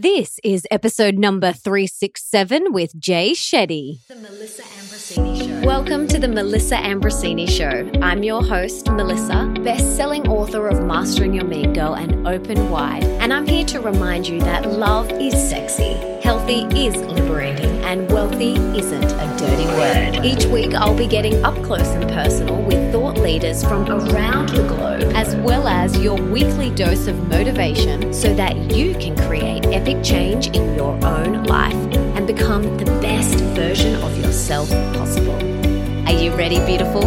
This is episode number 367 with Jay Shetty. The Melissa Ambrosini Show. Welcome to the Melissa Ambrosini Show. I'm your host, Melissa, best selling author of Mastering Your Mean Girl and Open Wide. And I'm here to remind you that love is sexy, healthy is liberating, and wealthy isn't a dirty word. Each week, I'll be getting up close and personal with leaders from around the globe, as well as your weekly dose of motivation so that you can create epic change in your own life and become the best version of yourself possible. Are you ready, beautiful?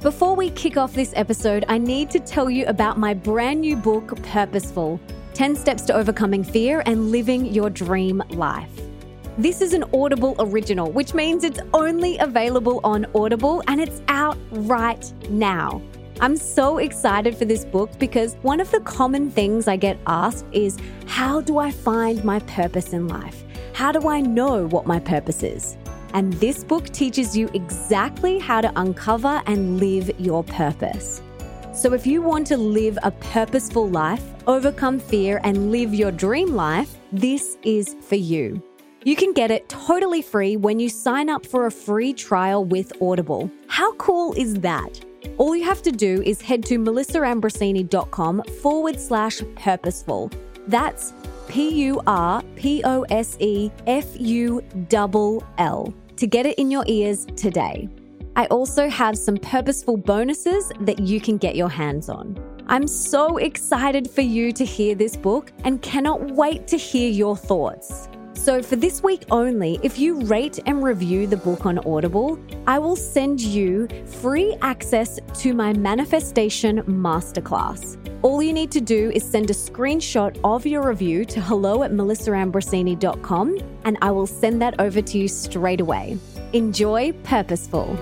Before we kick off this episode, I need to tell you about my brand new book, Purposeful 10 Steps to Overcoming Fear and Living Your Dream Life. This is an Audible original, which means it's only available on Audible and it's out right now. I'm so excited for this book because one of the common things I get asked is how do I find my purpose in life? How do I know what my purpose is? And this book teaches you exactly how to uncover and live your purpose. So if you want to live a purposeful life, overcome fear, and live your dream life, this is for you. You can get it totally free when you sign up for a free trial with Audible. How cool is that? All you have to do is head to melissaambrosini.com forward slash purposeful. That's P U R P O S E F U L L to get it in your ears today. I also have some purposeful bonuses that you can get your hands on. I'm so excited for you to hear this book and cannot wait to hear your thoughts. So, for this week only, if you rate and review the book on Audible, I will send you free access to my manifestation masterclass. All you need to do is send a screenshot of your review to hello at melissaambrosini.com and I will send that over to you straight away. Enjoy Purposeful.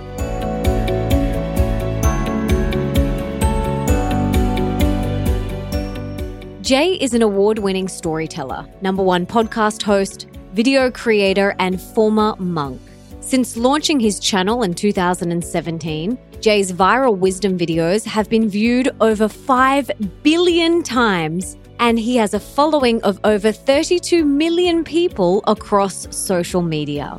Jay is an award winning storyteller, number one podcast host, video creator, and former monk. Since launching his channel in 2017, Jay's viral wisdom videos have been viewed over 5 billion times, and he has a following of over 32 million people across social media.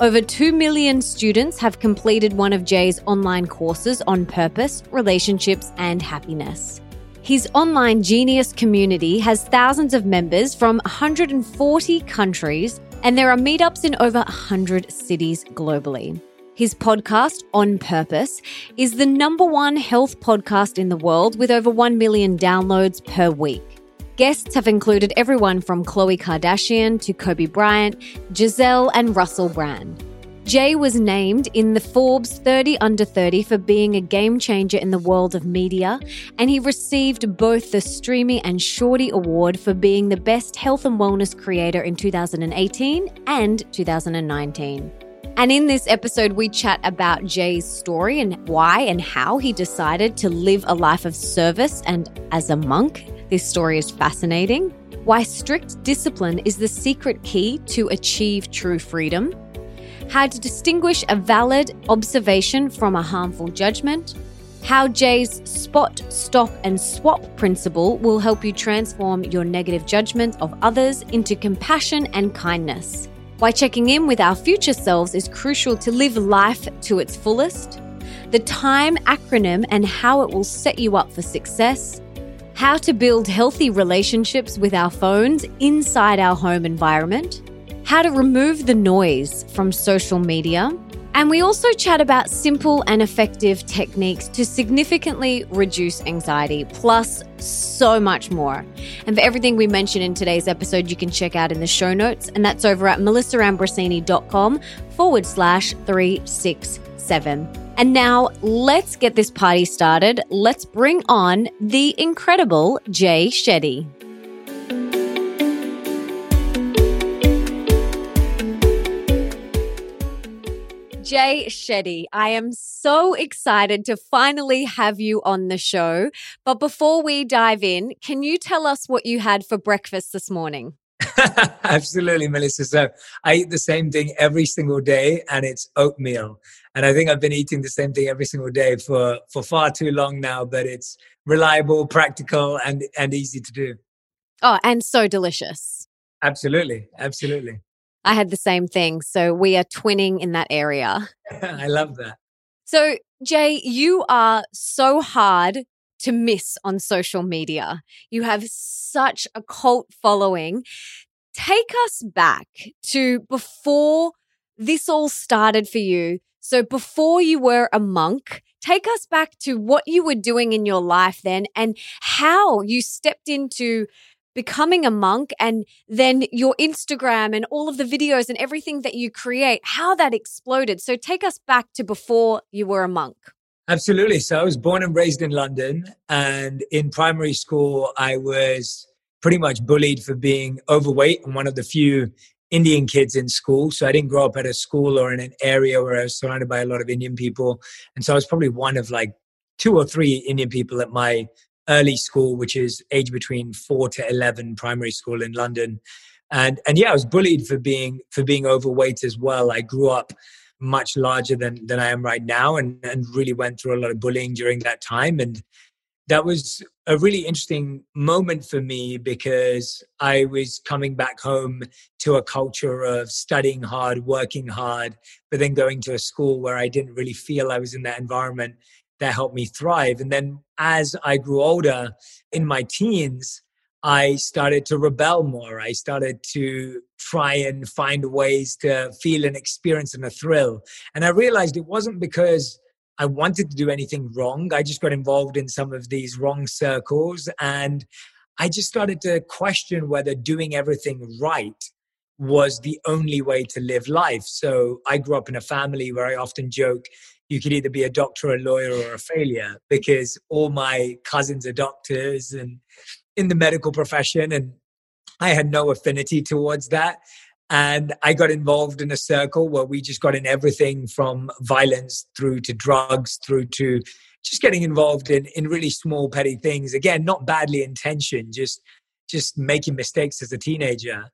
Over 2 million students have completed one of Jay's online courses on purpose, relationships, and happiness. His online genius community has thousands of members from 140 countries, and there are meetups in over 100 cities globally. His podcast, On Purpose, is the number one health podcast in the world with over 1 million downloads per week. Guests have included everyone from Khloe Kardashian to Kobe Bryant, Gisele, and Russell Brand. Jay was named in the Forbes 30 Under 30 for being a game changer in the world of media, and he received both the Streamy and Shorty Award for being the best health and wellness creator in 2018 and 2019. And in this episode, we chat about Jay's story and why and how he decided to live a life of service and as a monk. This story is fascinating. Why strict discipline is the secret key to achieve true freedom how to distinguish a valid observation from a harmful judgment, how Jay's spot, stop, and swap principle will help you transform your negative judgment of others into compassion and kindness. Why checking in with our future selves is crucial to live life to its fullest, the TIME acronym and how it will set you up for success, how to build healthy relationships with our phones inside our home environment how to remove the noise from social media. And we also chat about simple and effective techniques to significantly reduce anxiety, plus so much more. And for everything we mentioned in today's episode, you can check out in the show notes, and that's over at melissaambrosini.com forward slash 367. And now let's get this party started. Let's bring on the incredible Jay Shetty. Jay Shetty, I am so excited to finally have you on the show. But before we dive in, can you tell us what you had for breakfast this morning? Absolutely, Melissa. So I eat the same thing every single day, and it's oatmeal. And I think I've been eating the same thing every single day for for far too long now. But it's reliable, practical, and and easy to do. Oh, and so delicious. Absolutely, absolutely. I had the same thing. So we are twinning in that area. I love that. So, Jay, you are so hard to miss on social media. You have such a cult following. Take us back to before this all started for you. So, before you were a monk, take us back to what you were doing in your life then and how you stepped into becoming a monk and then your Instagram and all of the videos and everything that you create, how that exploded. So take us back to before you were a monk. Absolutely. So I was born and raised in London. And in primary school, I was pretty much bullied for being overweight and one of the few Indian kids in school. So I didn't grow up at a school or in an area where I was surrounded by a lot of Indian people. And so I was probably one of like two or three Indian people at my early school, which is age between four to 11 primary school in London. And, and yeah, I was bullied for being, for being overweight as well. I grew up much larger than, than I am right now and, and really went through a lot of bullying during that time. And that was a really interesting moment for me because I was coming back home to a culture of studying hard, working hard, but then going to a school where I didn't really feel I was in that environment that helped me thrive. And then as I grew older in my teens, I started to rebel more. I started to try and find ways to feel an experience and a thrill. And I realized it wasn't because I wanted to do anything wrong. I just got involved in some of these wrong circles. And I just started to question whether doing everything right was the only way to live life. So I grew up in a family where I often joke you could either be a doctor, a lawyer, or a failure because all my cousins are doctors and in the medical profession. And I had no affinity towards that. And I got involved in a circle where we just got in everything from violence through to drugs, through to just getting involved in, in really small, petty things. Again, not badly intentioned, just just making mistakes as a teenager.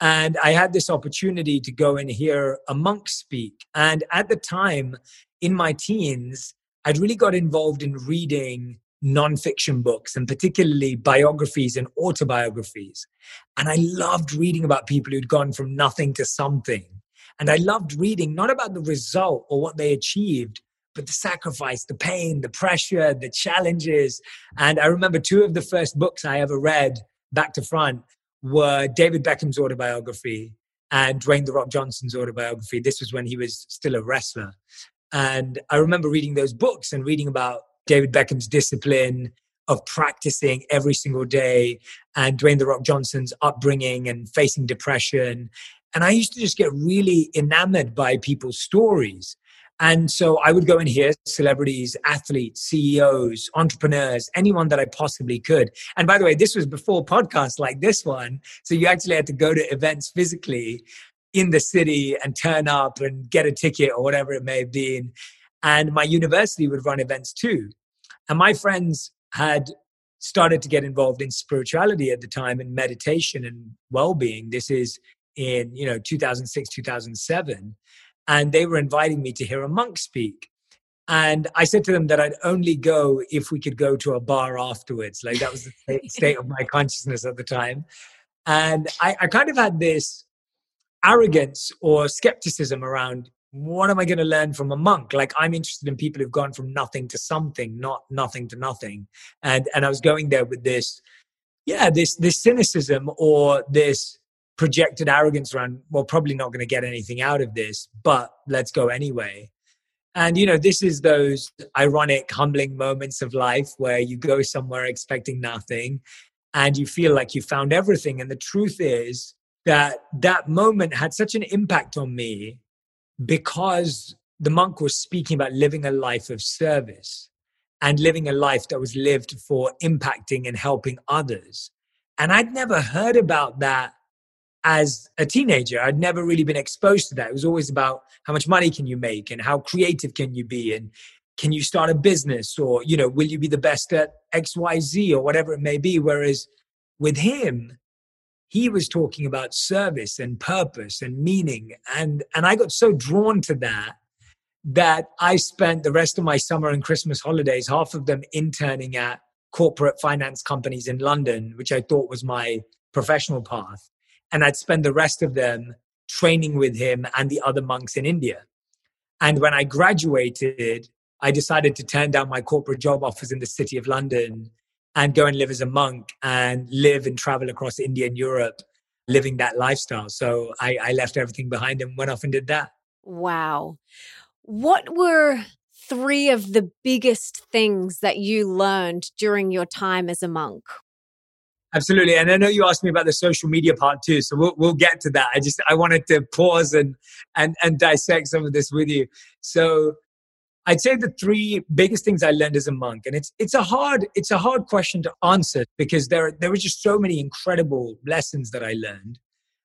And I had this opportunity to go and hear a monk speak. And at the time, in my teens, I'd really got involved in reading nonfiction books and particularly biographies and autobiographies. And I loved reading about people who'd gone from nothing to something. And I loved reading not about the result or what they achieved, but the sacrifice, the pain, the pressure, the challenges. And I remember two of the first books I ever read back to front were David Beckham's autobiography and Dwayne The Rock Johnson's autobiography. This was when he was still a wrestler. And I remember reading those books and reading about David Beckham's discipline of practicing every single day and Dwayne The Rock Johnson's upbringing and facing depression. And I used to just get really enamored by people's stories. And so I would go and hear celebrities, athletes, CEOs, entrepreneurs, anyone that I possibly could. And by the way, this was before podcasts like this one. So you actually had to go to events physically in the city and turn up and get a ticket or whatever it may have been. And my university would run events too. And my friends had started to get involved in spirituality at the time and meditation and well-being. This is in, you know, 2006, 2007. And they were inviting me to hear a monk speak. And I said to them that I'd only go if we could go to a bar afterwards. Like that was the state of my consciousness at the time. And I, I kind of had this arrogance or skepticism around what am I going to learn from a monk? Like I'm interested in people who've gone from nothing to something, not nothing to nothing. And and I was going there with this, yeah, this this cynicism or this projected arrogance around, well, probably not going to get anything out of this, but let's go anyway. And you know, this is those ironic, humbling moments of life where you go somewhere expecting nothing and you feel like you found everything. And the truth is, that that moment had such an impact on me because the monk was speaking about living a life of service and living a life that was lived for impacting and helping others. And I'd never heard about that as a teenager. I'd never really been exposed to that. It was always about how much money can you make and how creative can you be and can you start a business or you know will you be the best at xyz or whatever it may be whereas with him he was talking about service and purpose and meaning. And, and I got so drawn to that that I spent the rest of my summer and Christmas holidays, half of them interning at corporate finance companies in London, which I thought was my professional path. And I'd spend the rest of them training with him and the other monks in India. And when I graduated, I decided to turn down my corporate job offers in the city of London and go and live as a monk and live and travel across India and Europe, living that lifestyle. So I, I left everything behind and went off and did that. Wow. What were three of the biggest things that you learned during your time as a monk? Absolutely. And I know you asked me about the social media part too. So we'll, we'll get to that. I just, I wanted to pause and, and, and dissect some of this with you. So I'd say the three biggest things I learned as a monk, and it's it's a hard it's a hard question to answer because there there were just so many incredible lessons that I learned.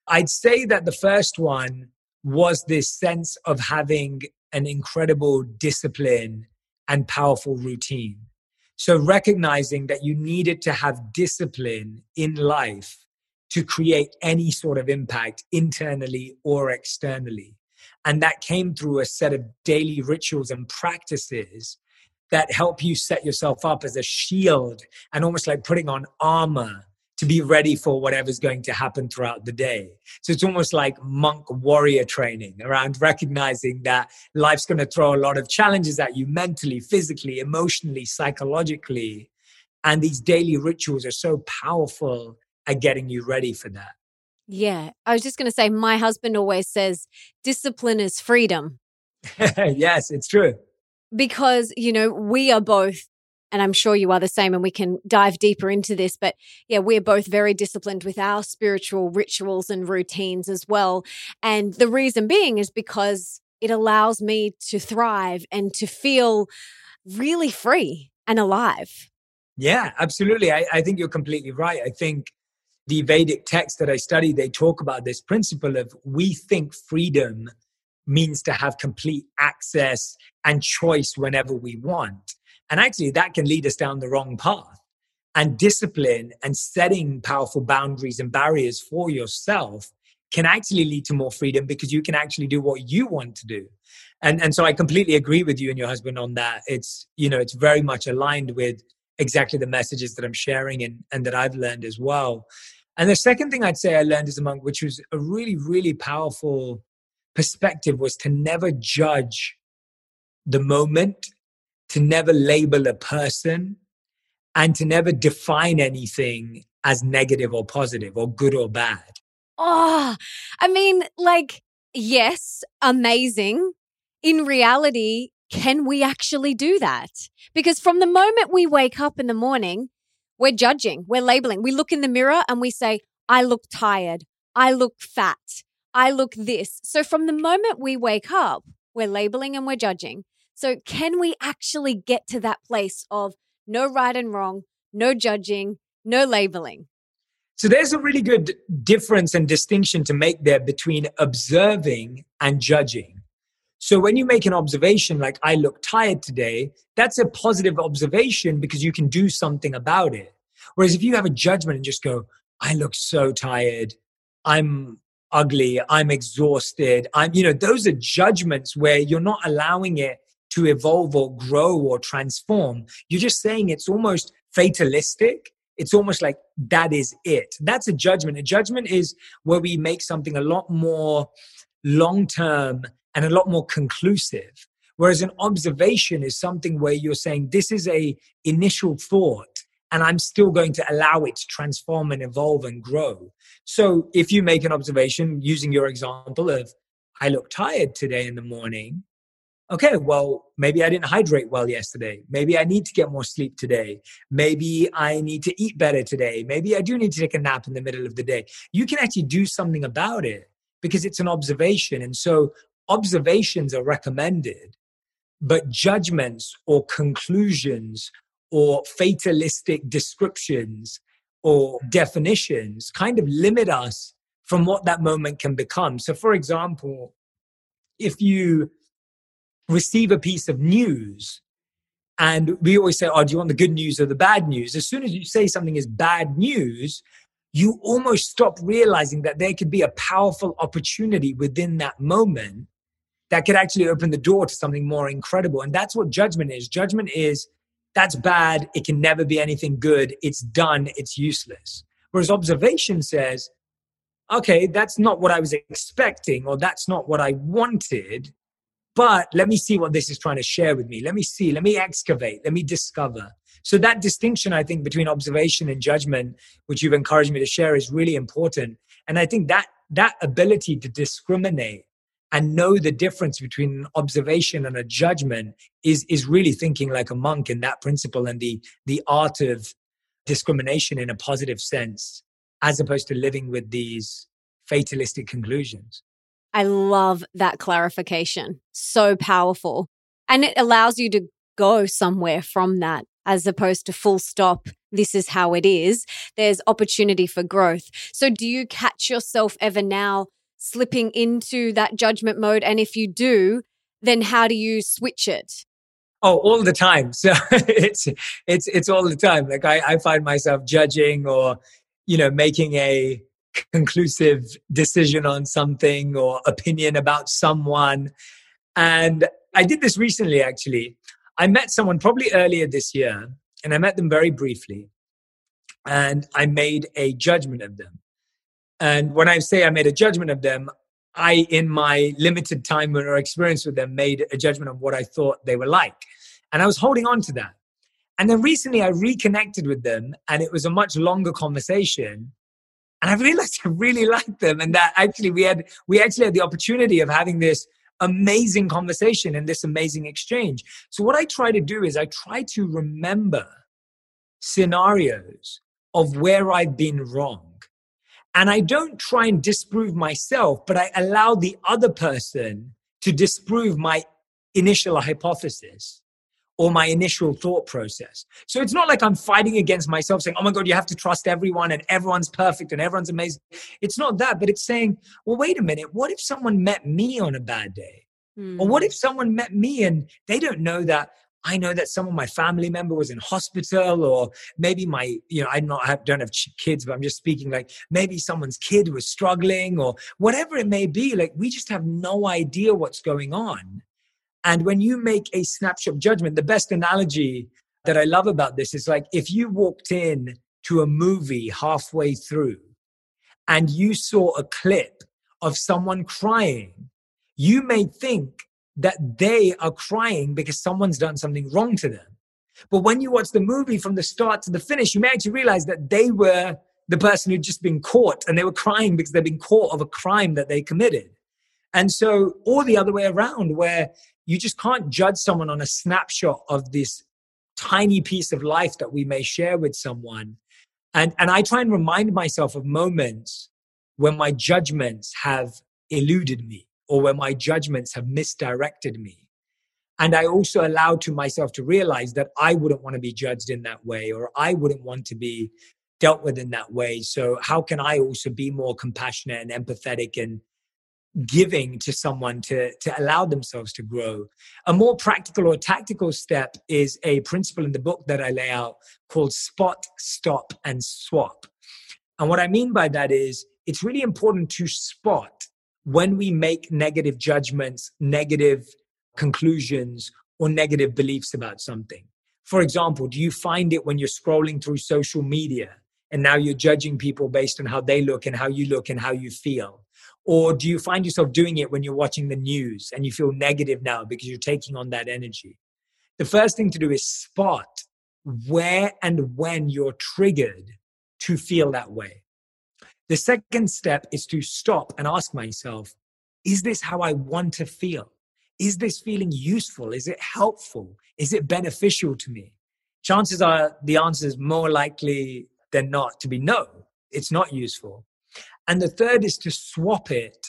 I'd say that the first one was this sense of having an incredible discipline and powerful routine. So recognizing that you needed to have discipline in life to create any sort of impact internally or externally. And that came through a set of daily rituals and practices that help you set yourself up as a shield and almost like putting on armor to be ready for whatever's going to happen throughout the day. So it's almost like monk warrior training around recognizing that life's going to throw a lot of challenges at you mentally, physically, emotionally, psychologically. And these daily rituals are so powerful at getting you ready for that. Yeah. I was just going to say, my husband always says discipline is freedom. yes, it's true. Because, you know, we are both, and I'm sure you are the same, and we can dive deeper into this, but yeah, we're both very disciplined with our spiritual rituals and routines as well. And the reason being is because it allows me to thrive and to feel really free and alive. Yeah, absolutely. I, I think you're completely right. I think the Vedic texts that I study, they talk about this principle of we think freedom means to have complete access and choice whenever we want. And actually, that can lead us down the wrong path. And discipline and setting powerful boundaries and barriers for yourself can actually lead to more freedom because you can actually do what you want to do. And, and so I completely agree with you and your husband on that. It's, you know, it's very much aligned with exactly the messages that I'm sharing and, and that I've learned as well. And the second thing I'd say I learned as a monk, which was a really, really powerful perspective, was to never judge the moment, to never label a person, and to never define anything as negative or positive or good or bad. Oh, I mean, like, yes, amazing. In reality, can we actually do that? Because from the moment we wake up in the morning, we're judging, we're labeling. We look in the mirror and we say, I look tired, I look fat, I look this. So from the moment we wake up, we're labeling and we're judging. So can we actually get to that place of no right and wrong, no judging, no labeling? So there's a really good difference and distinction to make there between observing and judging. So when you make an observation like, I look tired today, that's a positive observation because you can do something about it. Whereas if you have a judgment and just go, I look so tired, I'm ugly, I'm exhausted, I'm, you know, those are judgments where you're not allowing it to evolve or grow or transform. You're just saying it's almost fatalistic. It's almost like that is it. That's a judgment. A judgment is where we make something a lot more long term and a lot more conclusive. Whereas an observation is something where you're saying, this is a initial thought and I'm still going to allow it to transform and evolve and grow. So if you make an observation using your example of, I look tired today in the morning. Okay, well, maybe I didn't hydrate well yesterday. Maybe I need to get more sleep today. Maybe I need to eat better today. Maybe I do need to take a nap in the middle of the day. You can actually do something about it because it's an observation. And so observations are recommended, but judgments or conclusions or fatalistic descriptions or definitions kind of limit us from what that moment can become. So, for example, if you receive a piece of news, and we always say, Oh, do you want the good news or the bad news? As soon as you say something is bad news, you almost stop realizing that there could be a powerful opportunity within that moment that could actually open the door to something more incredible. And that's what judgment is. Judgment is that's bad. It can never be anything good. It's done. It's useless. Whereas observation says, okay, that's not what I was expecting, or that's not what I wanted, but let me see what this is trying to share with me. Let me see, let me excavate, let me discover. So that distinction, I think, between observation and judgment, which you've encouraged me to share, is really important. And I think that that ability to discriminate and know the difference between an observation and a judgment is is really thinking like a monk in that principle and the the art of discrimination in a positive sense as opposed to living with these fatalistic conclusions i love that clarification so powerful and it allows you to go somewhere from that as opposed to full stop this is how it is there's opportunity for growth so do you catch yourself ever now slipping into that judgment mode? And if you do, then how do you switch it? Oh, all the time. So it's it's it's all the time. Like I, I find myself judging or, you know, making a conclusive decision on something or opinion about someone. And I did this recently actually. I met someone probably earlier this year, and I met them very briefly. And I made a judgment of them. And when I say I made a judgment of them, I, in my limited time or experience with them, made a judgment of what I thought they were like. And I was holding on to that. And then recently I reconnected with them and it was a much longer conversation. And I realized I really liked them and that actually we had we actually had the opportunity of having this amazing conversation and this amazing exchange. So what I try to do is I try to remember scenarios of where I've been wrong and I don't try and disprove myself, but I allow the other person to disprove my initial hypothesis or my initial thought process. So it's not like I'm fighting against myself saying, oh my God, you have to trust everyone and everyone's perfect and everyone's amazing. It's not that, but it's saying, well, wait a minute, what if someone met me on a bad day? Mm. Or what hmm. if someone met me and they don't know that I know that some of my family member was in hospital, or maybe my, you know, I don't, I don't have kids, but I'm just speaking like maybe someone's kid was struggling, or whatever it may be. Like we just have no idea what's going on. And when you make a snapshot judgment, the best analogy that I love about this is like if you walked in to a movie halfway through and you saw a clip of someone crying, you may think that they are crying because someone's done something wrong to them. But when you watch the movie from the start to the finish, you may actually realize that they were the person who'd just been caught and they were crying because they've been caught of a crime that they committed. And so, or the other way around, where you just can't judge someone on a snapshot of this tiny piece of life that we may share with someone. And, and I try and remind myself of moments when my judgments have eluded me or where my judgments have misdirected me. And I also allow to myself to realize that I wouldn't want to be judged in that way, or I wouldn't want to be dealt with in that way. So, how can I also be more compassionate and empathetic and giving to someone to, to allow themselves to grow? A more practical or tactical step is a principle in the book that I lay out called spot, stop, and swap. And what I mean by that is it's really important to spot when we make negative judgments, negative conclusions, or negative beliefs about something. For example, do you find it when you're scrolling through social media and now you're judging people based on how they look and how you look and how you feel? Or do you find yourself doing it when you're watching the news and you feel negative now because you're taking on that energy? The first thing to do is spot where and when you're triggered to feel that way. The second step is to stop and ask myself, is this how I want to feel? Is this feeling useful? Is it helpful? Is it beneficial to me? Chances are the answer is more likely than not to be no, it's not useful. And the third is to swap it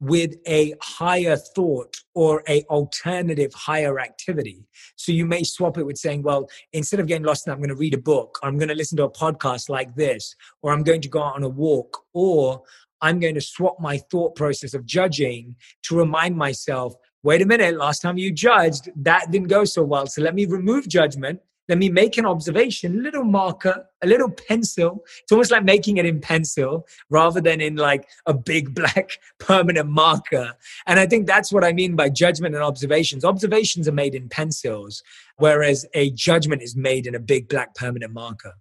with a higher thought or a alternative higher activity. So you may swap it with saying, well, instead of getting lost I'm going to read a book, or I'm going to listen to a podcast like this, or I'm going to go out on a walk, or I'm going to swap my thought process of judging to remind myself, wait a minute, last time you judged, that didn't go so well. So let me remove judgment let me make an observation, little marker, a little pencil. It's almost like making it in pencil rather than in like a big black permanent marker. And I think that's what I mean by judgment and observations. Observations are made in pencils, whereas a judgment is made in a big black permanent marker.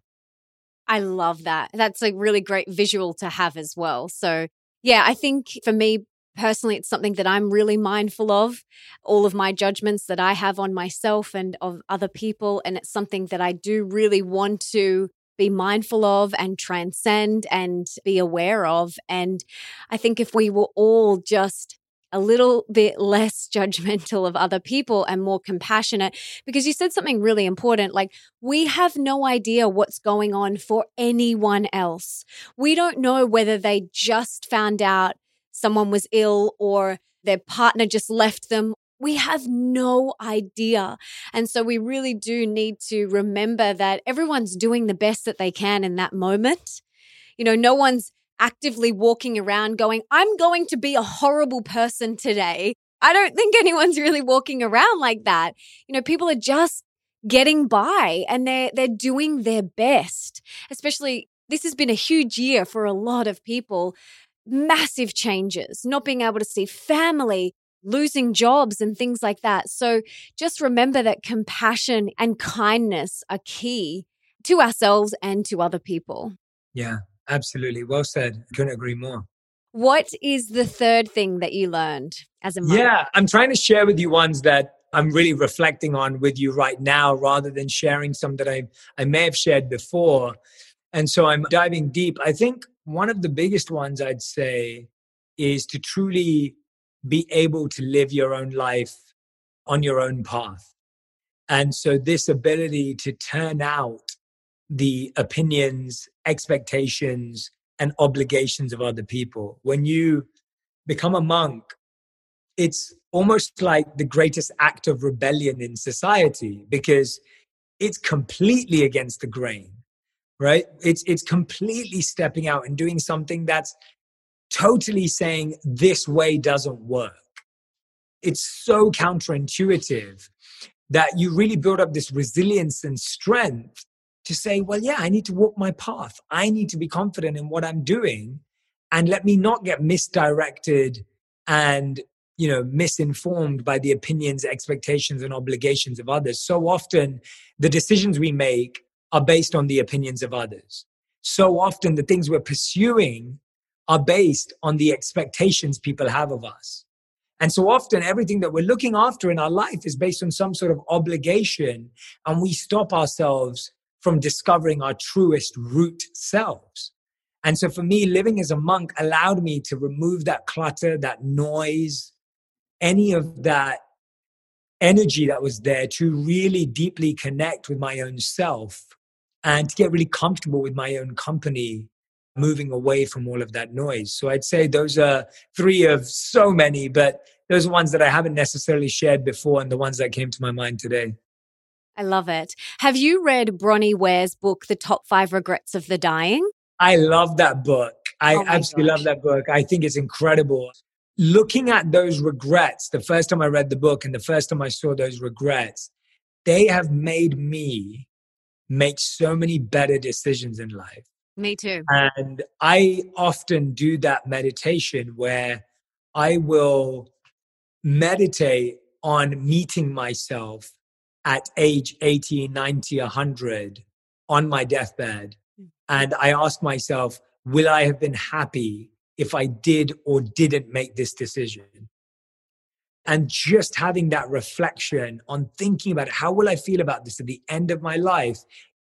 I love that. That's a really great visual to have as well. So, yeah, I think for me personally, it's something that I'm really mindful of, all of my judgments that I have on myself and of other people. And it's something that I do really want to be mindful of and transcend and be aware of. And I think if we were all just a little bit less judgmental of other people and more compassionate because you said something really important like we have no idea what's going on for anyone else. We don't know whether they just found out someone was ill or their partner just left them. We have no idea. And so we really do need to remember that everyone's doing the best that they can in that moment. You know, no one's actively walking around going, I'm going to be a horrible person today. I don't think anyone's really walking around like that. You know, people are just getting by and they're they're doing their best. Especially this has been a huge year for a lot of people massive changes, not being able to see family, losing jobs, and things like that. So just remember that compassion and kindness are key to ourselves and to other people. Yeah, absolutely. Well said. I couldn't agree more. What is the third thing that you learned as a mother? Yeah, I'm trying to share with you ones that I'm really reflecting on with you right now rather than sharing some that I, I may have shared before. And so I'm diving deep. I think one of the biggest ones I'd say is to truly be able to live your own life on your own path. And so, this ability to turn out the opinions, expectations, and obligations of other people. When you become a monk, it's almost like the greatest act of rebellion in society because it's completely against the grain right? It's it's completely stepping out and doing something that's totally saying this way doesn't work. It's so counterintuitive that you really build up this resilience and strength to say well yeah i need to walk my path. I need to be confident in what i'm doing and let me not get misdirected and you know misinformed by the opinions expectations and obligations of others. So often the decisions we make are based on the opinions of others. So often, the things we're pursuing are based on the expectations people have of us. And so often, everything that we're looking after in our life is based on some sort of obligation, and we stop ourselves from discovering our truest root selves. And so, for me, living as a monk allowed me to remove that clutter, that noise, any of that energy that was there to really deeply connect with my own self and to get really comfortable with my own company moving away from all of that noise. So I'd say those are three of so many, but those are ones that I haven't necessarily shared before and the ones that came to my mind today. I love it. Have you read Bronnie Ware's book, The Top Five Regrets of the Dying? I love that book. I oh absolutely gosh. love that book. I think it's incredible. Looking at those regrets, the first time I read the book and the first time I saw those regrets, they have made me make so many better decisions in life. Me too. And I often do that meditation where I will meditate on meeting myself at age 80, 90, 100 on my deathbed. Mm. And I ask myself, will I have been happy if I did or didn't make this decision? And just having that reflection on thinking about how will I feel about this at the end of my life,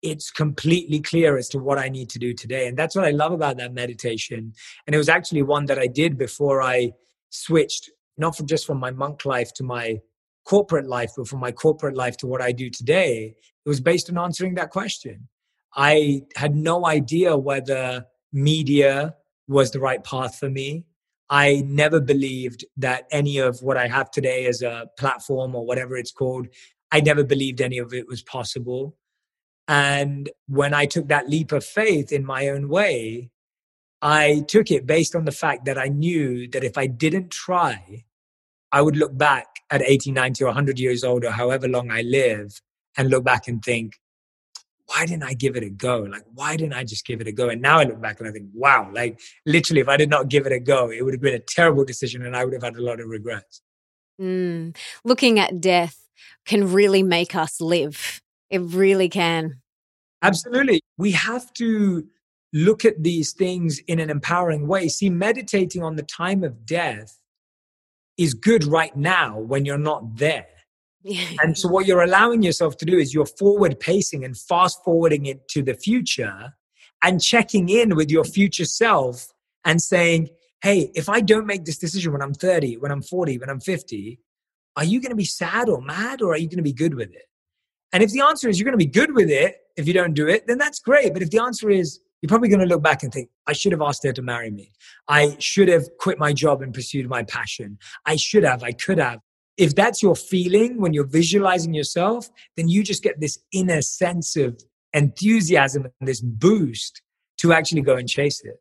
it's completely clear as to what I need to do today. And that's what I love about that meditation. And it was actually one that I did before I switched, not from just from my monk life to my corporate life, but from my corporate life to what I do today. It was based on answering that question. I had no idea whether media was the right path for me. I never believed that any of what I have today as a platform or whatever it's called, I never believed any of it was possible. And when I took that leap of faith in my own way, I took it based on the fact that I knew that if I didn't try, I would look back at 80, 90, or 100 years old, or however long I live, and look back and think, why didn't I give it a go? Like, why didn't I just give it a go? And now I look back and I think, wow, like literally, if I did not give it a go, it would have been a terrible decision and I would have had a lot of regrets. Mm. Looking at death can really make us live. It really can. Absolutely. We have to look at these things in an empowering way. See, meditating on the time of death is good right now when you're not there. and so what you're allowing yourself to do is you're forward pacing and fast forwarding it to the future and checking in with your future self and saying, hey, if I don't make this decision when I'm 30, when I'm 40, when I'm 50, are you going to be sad or mad or are you going to be good with it? And if the answer is you're going to be good with it if you don't do it, then that's great. But if the answer is you're probably going to look back and think, I should have asked her to marry me. I should have quit my job and pursued my passion. I should have, I could have if that's your feeling when you're visualizing yourself, then you just get this inner sense of enthusiasm and this boost to actually go and chase it.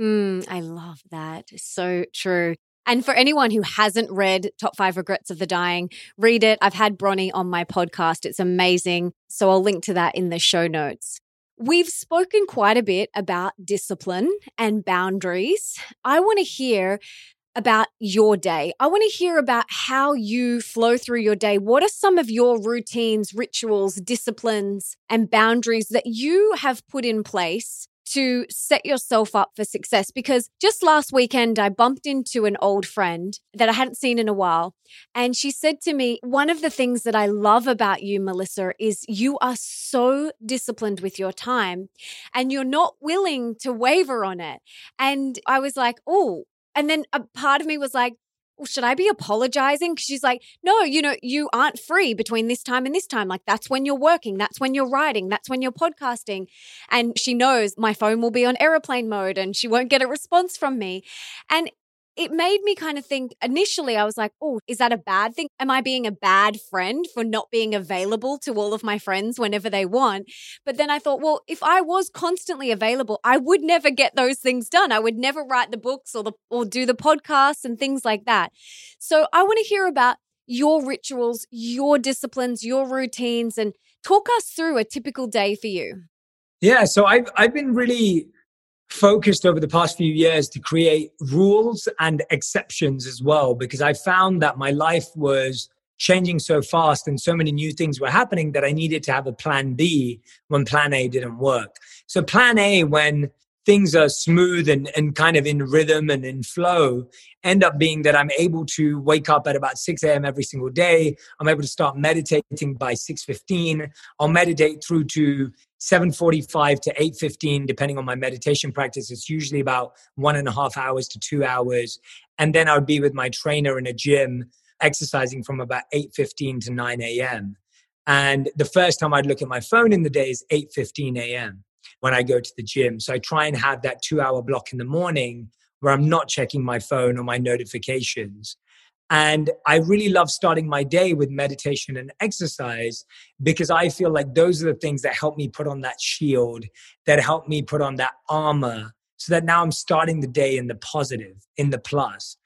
Mm, I love that. So true. And for anyone who hasn't read Top Five Regrets of the Dying, read it. I've had Bronnie on my podcast. It's amazing. So I'll link to that in the show notes. We've spoken quite a bit about discipline and boundaries. I want to hear about your day. I want to hear about how you flow through your day. What are some of your routines, rituals, disciplines, and boundaries that you have put in place to set yourself up for success. Because just last weekend, I bumped into an old friend that I hadn't seen in a while. And she said to me, One of the things that I love about you, Melissa, is you are so disciplined with your time and you're not willing to waver on it. And I was like, Oh, and then a part of me was like, well, should I be apologizing? Because she's like, no, you know, you aren't free between this time and this time. Like, that's when you're working, that's when you're writing, that's when you're podcasting. And she knows my phone will be on airplane mode and she won't get a response from me. And it made me kind of think initially, I was like, oh, is that a bad thing? Am I being a bad friend for not being available to all of my friends whenever they want? But then I thought, well, if I was constantly available, I would never get those things done. I would never write the books or the or do the podcasts and things like that. So I want to hear about your rituals, your disciplines, your routines, and talk us through a typical day for you. Yeah, so I've I've been really focused over the past few years to create rules and exceptions as well because I found that my life was changing so fast and so many new things were happening that I needed to have a plan B when plan A didn't work. So plan A when things are smooth and, and kind of in rhythm and in flow end up being that I'm able to wake up at about 6 a.m. every single day. I'm able to start meditating by 6.15. I'll meditate through to 7.45 to 8.15 depending on my meditation practice it's usually about one and a half hours to two hours and then i would be with my trainer in a gym exercising from about 8.15 to 9 a.m and the first time i'd look at my phone in the day is 8.15 a.m when i go to the gym so i try and have that two hour block in the morning where i'm not checking my phone or my notifications and I really love starting my day with meditation and exercise because I feel like those are the things that help me put on that shield, that help me put on that armor, so that now I'm starting the day in the positive, in the plus.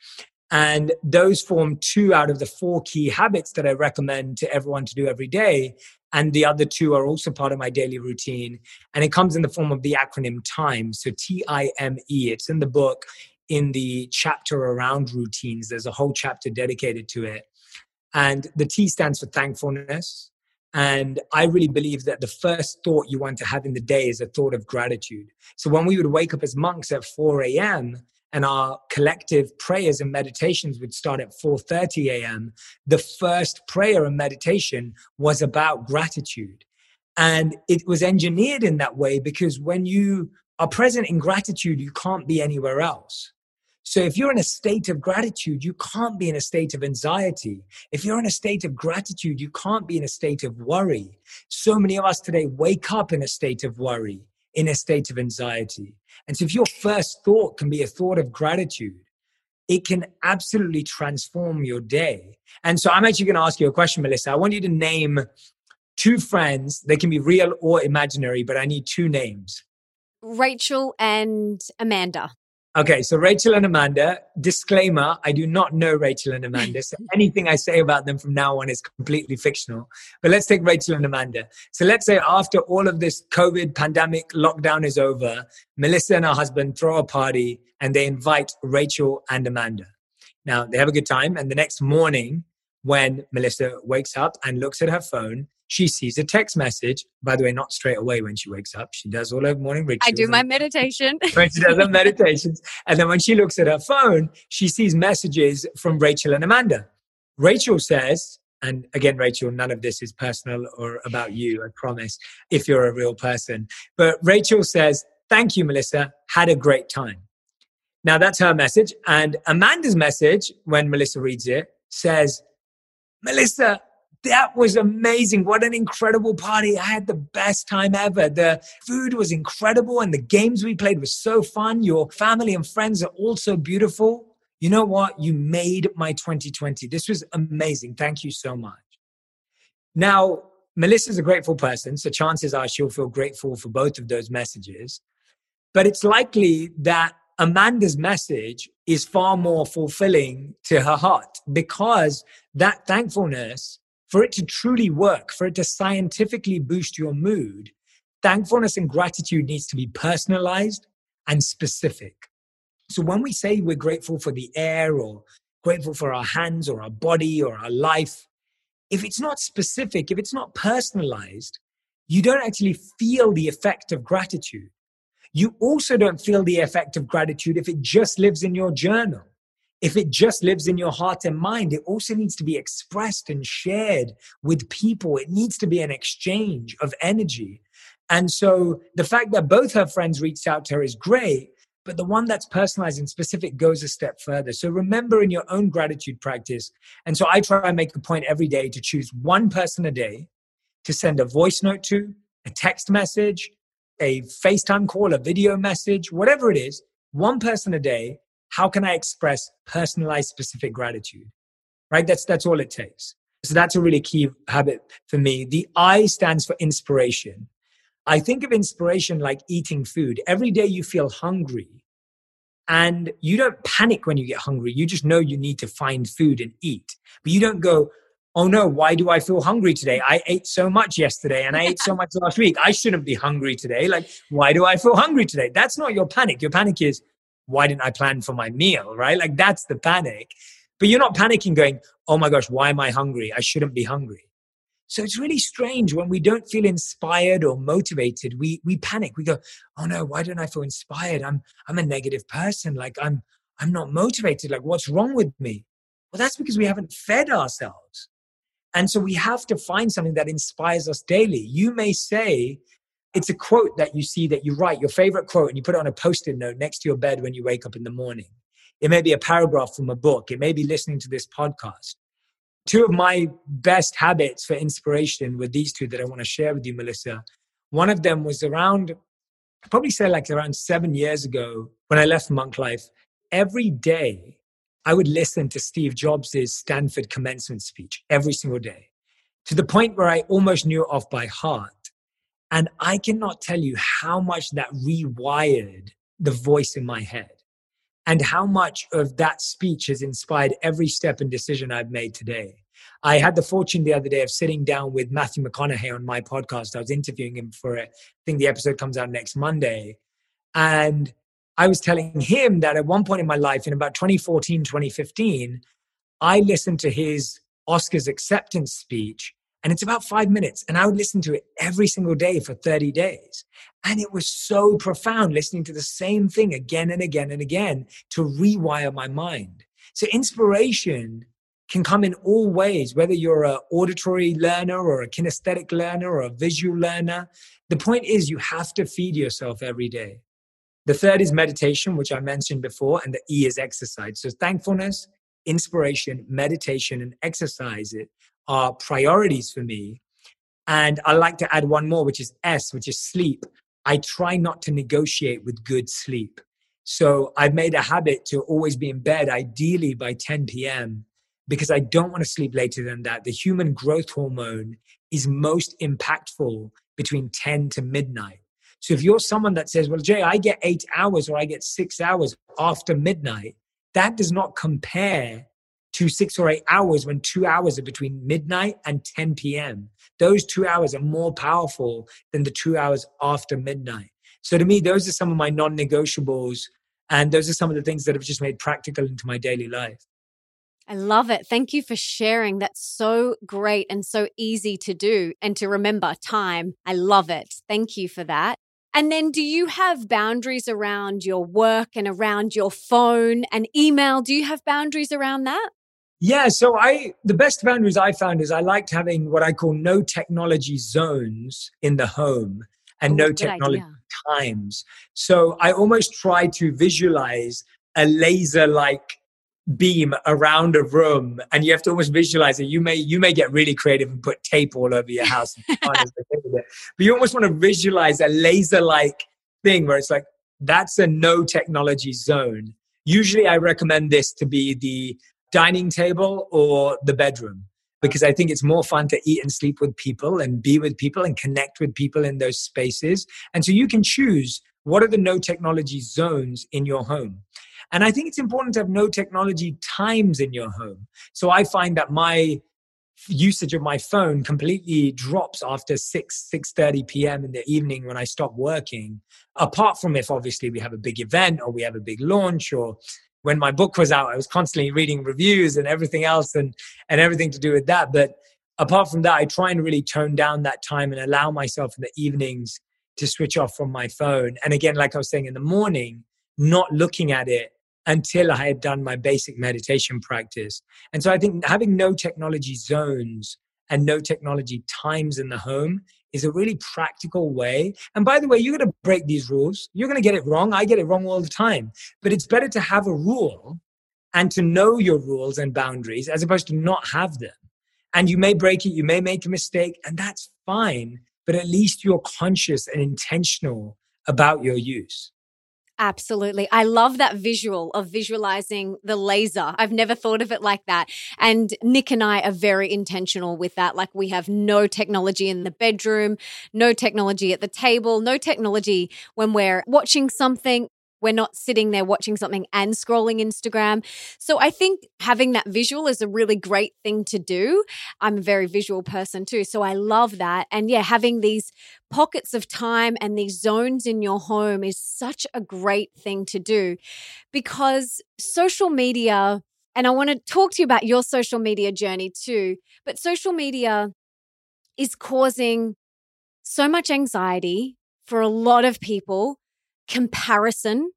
And those form two out of the four key habits that I recommend to everyone to do every day. And the other two are also part of my daily routine. And it comes in the form of the acronym TIME. So T I M E. It's in the book in the chapter around routines. There's a whole chapter dedicated to it. And the T stands for thankfulness. And I really believe that the first thought you want to have in the day is a thought of gratitude. So when we would wake up as monks at 4 a.m., and our collective prayers and meditations would start at 4:30 a.m. The first prayer and meditation was about gratitude. And it was engineered in that way because when you are present in gratitude, you can't be anywhere else. So if you're in a state of gratitude, you can't be in a state of anxiety. If you're in a state of gratitude, you can't be in a state of worry. So many of us today wake up in a state of worry, in a state of anxiety. And so if your first thought can be a thought of gratitude, it can absolutely transform your day. And so I'm actually going to ask you a question, Melissa. I want you to name two friends. They can be real or imaginary, but I need two names. Rachel and Amanda. Okay, so Rachel and Amanda, disclaimer, I do not know Rachel and Amanda. So anything I say about them from now on is completely fictional. But let's take Rachel and Amanda. So let's say after all of this COVID pandemic lockdown is over, Melissa and her husband throw a party and they invite Rachel and Amanda. Now they have a good time. And the next morning, when Melissa wakes up and looks at her phone, she sees a text message. By the way, not straight away when she wakes up. She does all her morning rituals. I do my meditation. when she does her meditations. And then when she looks at her phone, she sees messages from Rachel and Amanda. Rachel says, and again, Rachel, none of this is personal or about you, I promise, if you're a real person. But Rachel says, Thank you, Melissa. Had a great time. Now that's her message. And Amanda's message, when Melissa reads it, says, Melissa, that was amazing. What an incredible party. I had the best time ever. The food was incredible and the games we played were so fun. Your family and friends are also beautiful. You know what? You made my 2020. This was amazing. Thank you so much. Now, Melissa's a grateful person, so chances are she'll feel grateful for both of those messages. But it's likely that Amanda's message is far more fulfilling to her heart because that thankfulness for it to truly work, for it to scientifically boost your mood, thankfulness and gratitude needs to be personalized and specific. So when we say we're grateful for the air or grateful for our hands or our body or our life, if it's not specific, if it's not personalized, you don't actually feel the effect of gratitude. You also don't feel the effect of gratitude if it just lives in your journal if it just lives in your heart and mind, it also needs to be expressed and shared with people. It needs to be an exchange of energy. And so the fact that both her friends reached out to her is great, but the one that's personalized and specific goes a step further. So remember in your own gratitude practice. And so I try and make a point every day to choose one person a day to send a voice note to, a text message, a FaceTime call, a video message, whatever it is, one person a day how can I express personalized specific gratitude? Right? That's that's all it takes. So that's a really key habit for me. The I stands for inspiration. I think of inspiration like eating food. Every day you feel hungry and you don't panic when you get hungry. You just know you need to find food and eat. But you don't go, oh no, why do I feel hungry today? I ate so much yesterday and I ate so much last week. I shouldn't be hungry today. Like, why do I feel hungry today? That's not your panic. Your panic is, why didn't I plan for my meal? Right? Like that's the panic. But you're not panicking going, oh my gosh, why am I hungry? I shouldn't be hungry. So it's really strange when we don't feel inspired or motivated, we we panic. We go, oh no, why don't I feel inspired? I'm I'm a negative person. Like I'm I'm not motivated. Like what's wrong with me? Well, that's because we haven't fed ourselves. And so we have to find something that inspires us daily. You may say, it's a quote that you see that you write your favorite quote and you put it on a post-it note next to your bed when you wake up in the morning. It may be a paragraph from a book. It may be listening to this podcast. Two of my best habits for inspiration were these two that i want to share with you melissa. One of them was around I probably say like around seven years ago when i left monk life every day i would listen to steve jobs' stanford commencement speech every single day to the point where i almost knew it off by heart and I cannot tell you how much that rewired the voice in my head and how much of that speech has inspired every step and decision I've made today. I had the fortune the other day of sitting down with Matthew McConaughey on my podcast. I was interviewing him for it. I think the episode comes out next Monday. And I was telling him that at one point in my life, in about 2014, 2015, I listened to his Oscars acceptance speech and it's about five minutes. And I would listen to it every single day for 30 days. And it was so profound listening to the same thing again and again and again to rewire my mind. So inspiration can come in all ways, whether you're an auditory learner or a kinesthetic learner or a visual learner. The point is you have to feed yourself every day. The third is meditation, which I mentioned before, and the E is exercise. So thankfulness, inspiration, meditation, and exercise it are priorities for me. And I like to add one more, which is S, which is sleep. I try not to negotiate with good sleep. So I've made a habit to always be in bed, ideally by 10 p.m., because I don't want to sleep later than that. The human growth hormone is most impactful between 10 to midnight. So if you're someone that says, well, Jay, I get eight hours or I get six hours after midnight, that does not compare to six or eight hours when two hours are between midnight and 10 p.m. Those two hours are more powerful than the two hours after midnight. So to me, those are some of my non negotiables. And those are some of the things that have just made practical into my daily life. I love it. Thank you for sharing. That's so great and so easy to do and to remember time. I love it. Thank you for that. And then do you have boundaries around your work and around your phone and email? Do you have boundaries around that? Yeah, so I the best boundaries I found is I liked having what I call no technology zones in the home and oh, no technology idea. times. So I almost try to visualize a laser like beam around a room and you have to almost visualize it you may you may get really creative and put tape all over your house but you almost want to visualize a laser like thing where it's like that's a no technology zone usually i recommend this to be the dining table or the bedroom because i think it's more fun to eat and sleep with people and be with people and connect with people in those spaces and so you can choose what are the no technology zones in your home and I think it's important to have no technology times in your home. So I find that my usage of my phone completely drops after 6 6:30 p.m. in the evening when I stop working apart from if obviously we have a big event or we have a big launch or when my book was out I was constantly reading reviews and everything else and and everything to do with that but apart from that I try and really tone down that time and allow myself in the evenings to switch off from my phone and again like I was saying in the morning not looking at it until I had done my basic meditation practice. And so I think having no technology zones and no technology times in the home is a really practical way. And by the way, you're going to break these rules. You're going to get it wrong. I get it wrong all the time. But it's better to have a rule and to know your rules and boundaries as opposed to not have them. And you may break it, you may make a mistake, and that's fine. But at least you're conscious and intentional about your use. Absolutely. I love that visual of visualizing the laser. I've never thought of it like that. And Nick and I are very intentional with that. Like we have no technology in the bedroom, no technology at the table, no technology when we're watching something. We're not sitting there watching something and scrolling Instagram. So I think having that visual is a really great thing to do. I'm a very visual person too. So I love that. And yeah, having these pockets of time and these zones in your home is such a great thing to do because social media, and I want to talk to you about your social media journey too, but social media is causing so much anxiety for a lot of people comparison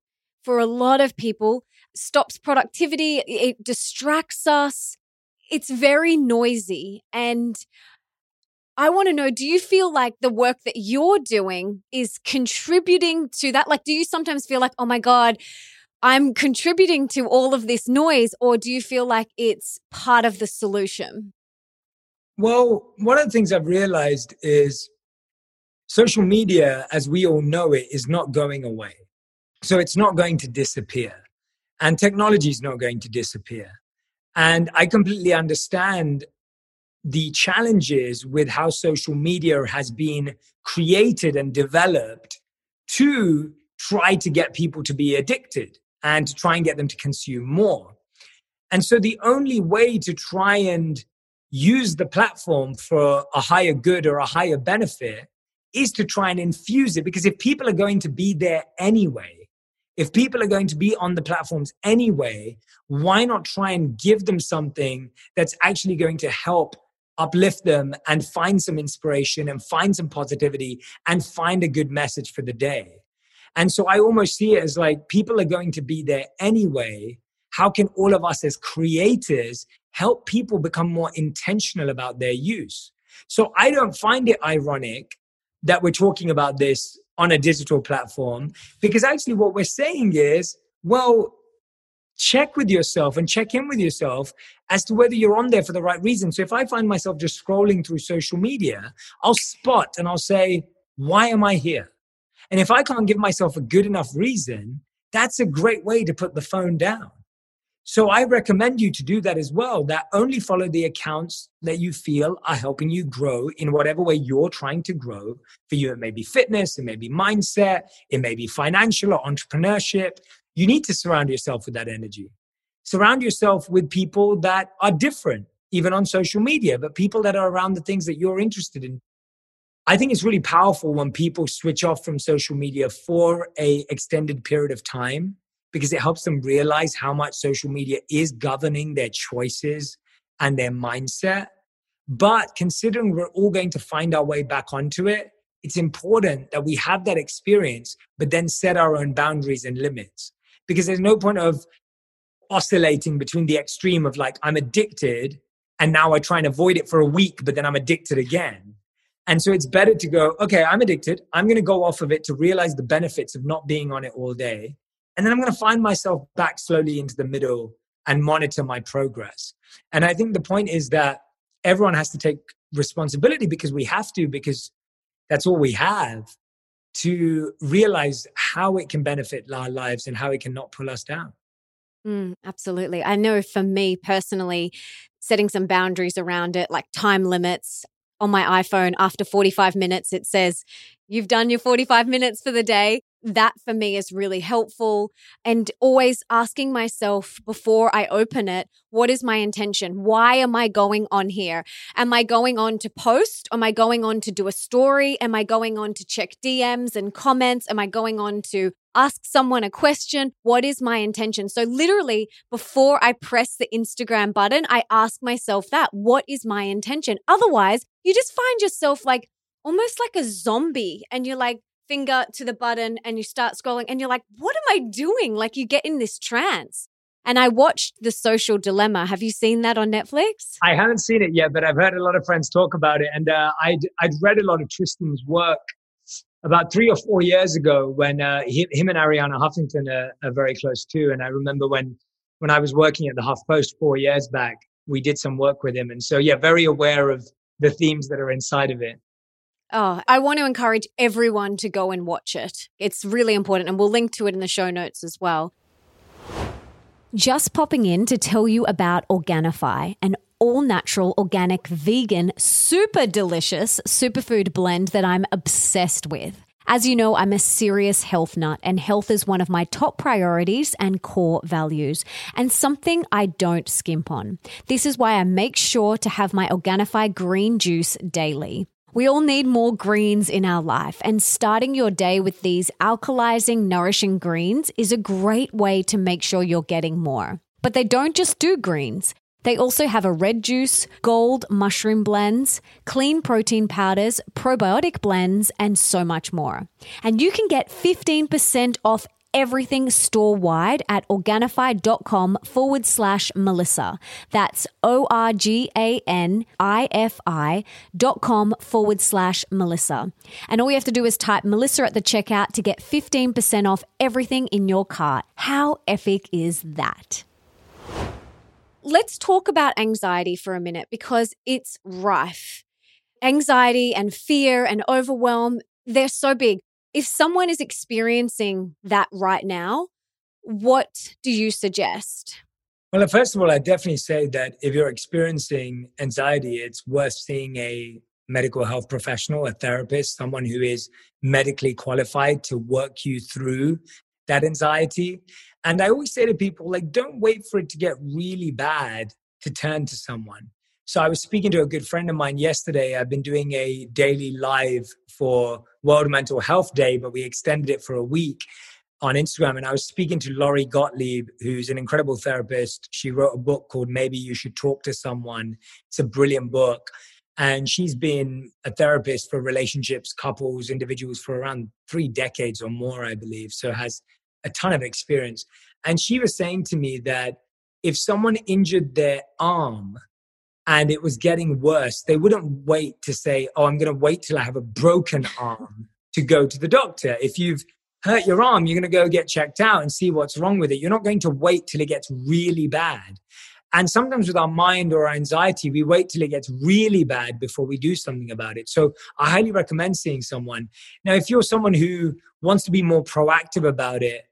for a lot of people stops productivity, it distracts us. It's very noisy. And I want to know do you feel like the work that you're doing is contributing to that? Like, do you sometimes feel like, oh my God, I'm contributing to all of this noise? Or do you feel like it's part of the solution? Well, one of the things I've realized is social media, as we all know it, is not going away. So it's not going to disappear. And technology is not going to disappear. And I completely understand the challenges with how social media has been created and developed to try to get people to be addicted and to try and get them to consume more. And so the only way to try and use the platform for a higher good or a higher benefit is to try and infuse it because if people are going to be there anyway, if people are going to be on the platforms anyway, why not try and give them something that's actually going to help uplift them and find some inspiration and find some positivity and find a good message for the day? And so I almost see it as like people are going to be there anyway. How can all of us as creators help people become more intentional about their use? So I don't find it ironic that we're talking about this on a digital platform because actually what we're saying is well check with yourself and check in with yourself as to whether you're on there for the right reason. So if i find myself just scrolling through social media i'll spot and i'll say why am i here? And if i can't give myself a good enough reason that's a great way to put the phone down So I recommend you to do that as well. That only follow the accounts that you feel are helping you grow in whatever way you're trying to grow. For you, it may be fitness, it may be mindset, it may be financial or entrepreneurship. You need to surround yourself with that energy. Surround yourself with people that are different, even on social media, but people that are around the things that you're interested in. I think it's really powerful when people switch off from social media for a extended period of time because it helps them realize how much social media is governing their choices and their mindset. But considering we're all going to find our way back onto it, it's important that we have that experience, but then set our own boundaries and limits. Because there's no point of oscillating between the extreme of like, I'm addicted, and now I try and avoid it for a week, but then I'm addicted again. And so it's better to go, okay, I'm addicted. I'm going to go off of it to realize the benefits of not being on it all day. And then I'm going to find myself back slowly into the middle and monitor my progress. And I think the point is that everyone has to take responsibility because we have to, because that's all we have to realize how it can benefit our lives and how it can not pull us down. Mm, absolutely. I know for me personally, setting some boundaries around it, like time limits on my iPhone, after 45 minutes, it says, You've done your 45 minutes for the day that for me is really helpful. And always asking myself before I open it, what is my intention? Why am I going on here? Am I going on to post? Am I going on to do a story? Am I going on to check DMs and comments? Am I going on to ask someone a question? What is my intention? So, literally, before I press the Instagram button, I ask myself that what is my intention? Otherwise, you just find yourself like almost like a zombie and you're like, finger to the button and you start scrolling and you're like, what am I doing? Like you get in this trance. And I watched The Social Dilemma. Have you seen that on Netflix? I haven't seen it yet, but I've heard a lot of friends talk about it. And uh, I'd, I'd read a lot of Tristan's work about three or four years ago when uh, he, him and Arianna Huffington are, are, very close too. And I remember when, when I was working at the HuffPost four years back, we did some work with him. And so, yeah, very aware of the themes that are inside of it. Oh, I want to encourage everyone to go and watch it. It's really important, and we'll link to it in the show notes as well. Just popping in to tell you about Organifi, an all natural, organic, vegan, super delicious superfood blend that I'm obsessed with. As you know, I'm a serious health nut, and health is one of my top priorities and core values, and something I don't skimp on. This is why I make sure to have my Organifi green juice daily. We all need more greens in our life, and starting your day with these alkalizing, nourishing greens is a great way to make sure you're getting more. But they don't just do greens. They also have a red juice, gold mushroom blends, clean protein powders, probiotic blends, and so much more. And you can get 15% off everything store wide at organifi.com forward slash Melissa. That's O R G A N I F I dot com forward slash Melissa. And all you have to do is type Melissa at the checkout to get 15% off everything in your cart. How epic is that? Let's talk about anxiety for a minute because it's rife. Anxiety and fear and overwhelm, they're so big if someone is experiencing that right now, what do you suggest? Well, uh, first of all, I definitely say that if you're experiencing anxiety, it's worth seeing a medical health professional, a therapist, someone who is medically qualified to work you through that anxiety. And I always say to people, like, don't wait for it to get really bad to turn to someone. So I was speaking to a good friend of mine yesterday. I've been doing a daily live for World Mental Health Day, but we extended it for a week on Instagram. And I was speaking to Lori Gottlieb, who's an incredible therapist. She wrote a book called Maybe You Should Talk to Someone. It's a brilliant book. And she's been a therapist for relationships, couples, individuals for around three decades or more, I believe. So has a ton of experience. And she was saying to me that if someone injured their arm and it was getting worse, they wouldn't wait to say, Oh, I'm going to wait till I have a broken arm to go to the doctor. If you've hurt your arm, you're going to go get checked out and see what's wrong with it. You're not going to wait till it gets really bad. And sometimes with our mind or our anxiety, we wait till it gets really bad before we do something about it. So I highly recommend seeing someone. Now, if you're someone who wants to be more proactive about it,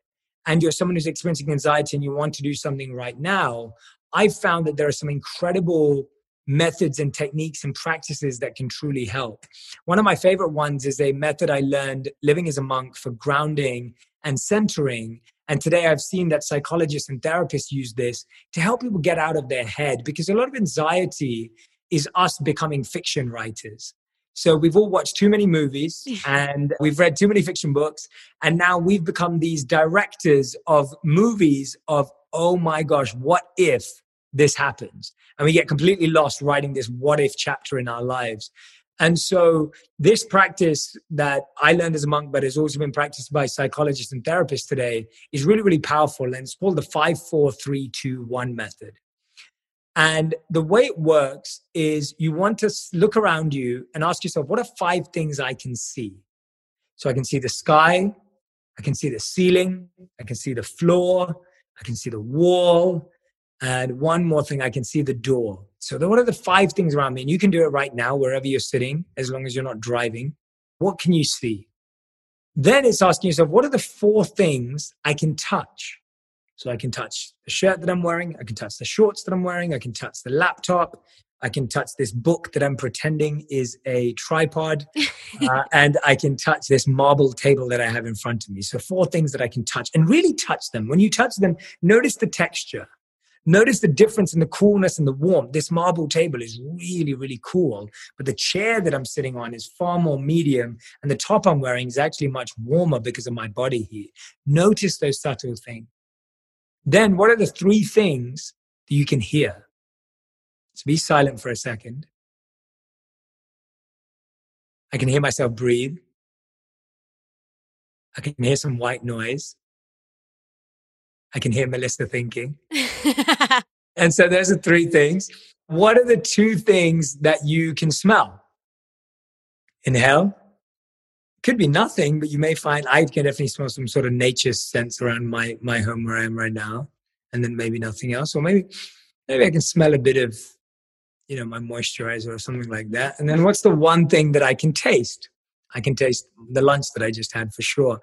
and you're someone who's experiencing anxiety and you want to do something right now, I've found that there are some incredible methods and techniques and practices that can truly help. One of my favorite ones is a method I learned living as a monk for grounding and centering. And today I've seen that psychologists and therapists use this to help people get out of their head because a lot of anxiety is us becoming fiction writers. So we've all watched too many movies and we've read too many fiction books. And now we've become these directors of movies of, oh my gosh, what if this happens? And we get completely lost writing this what if chapter in our lives. And so this practice that I learned as a monk, but has also been practiced by psychologists and therapists today is really, really powerful. And it's called the five, four, three, two, one method. And the way it works is you want to look around you and ask yourself, what are five things I can see? So I can see the sky, I can see the ceiling, I can see the floor, I can see the wall, and one more thing, I can see the door. So what are the five things around me? And you can do it right now, wherever you're sitting, as long as you're not driving. What can you see? Then it's asking yourself, what are the four things I can touch? So I can touch the shirt that I'm wearing, I can touch the shorts that I'm wearing, I can touch the laptop, I can touch this book that I'm pretending is a tripod, uh, and I can touch this marble table that I have in front of me. So, four things that I can touch and really touch them. When you touch them, notice the texture. Notice the difference in the coolness and the warmth. This marble table is really, really cool, but the chair that I'm sitting on is far more medium, and the top I'm wearing is actually much warmer because of my body heat. Notice those subtle things. Then, what are the three things that you can hear? So be silent for a second. I can hear myself breathe. I can hear some white noise. I can hear Melissa thinking. and so there's the three things. What are the two things that you can smell? Inhale. Could be nothing, but you may find I can definitely smell some sort of nature sense around my my home where I am right now, and then maybe nothing else, or maybe maybe I can smell a bit of you know my moisturizer or something like that. And then what's the one thing that I can taste? I can taste the lunch that I just had for sure.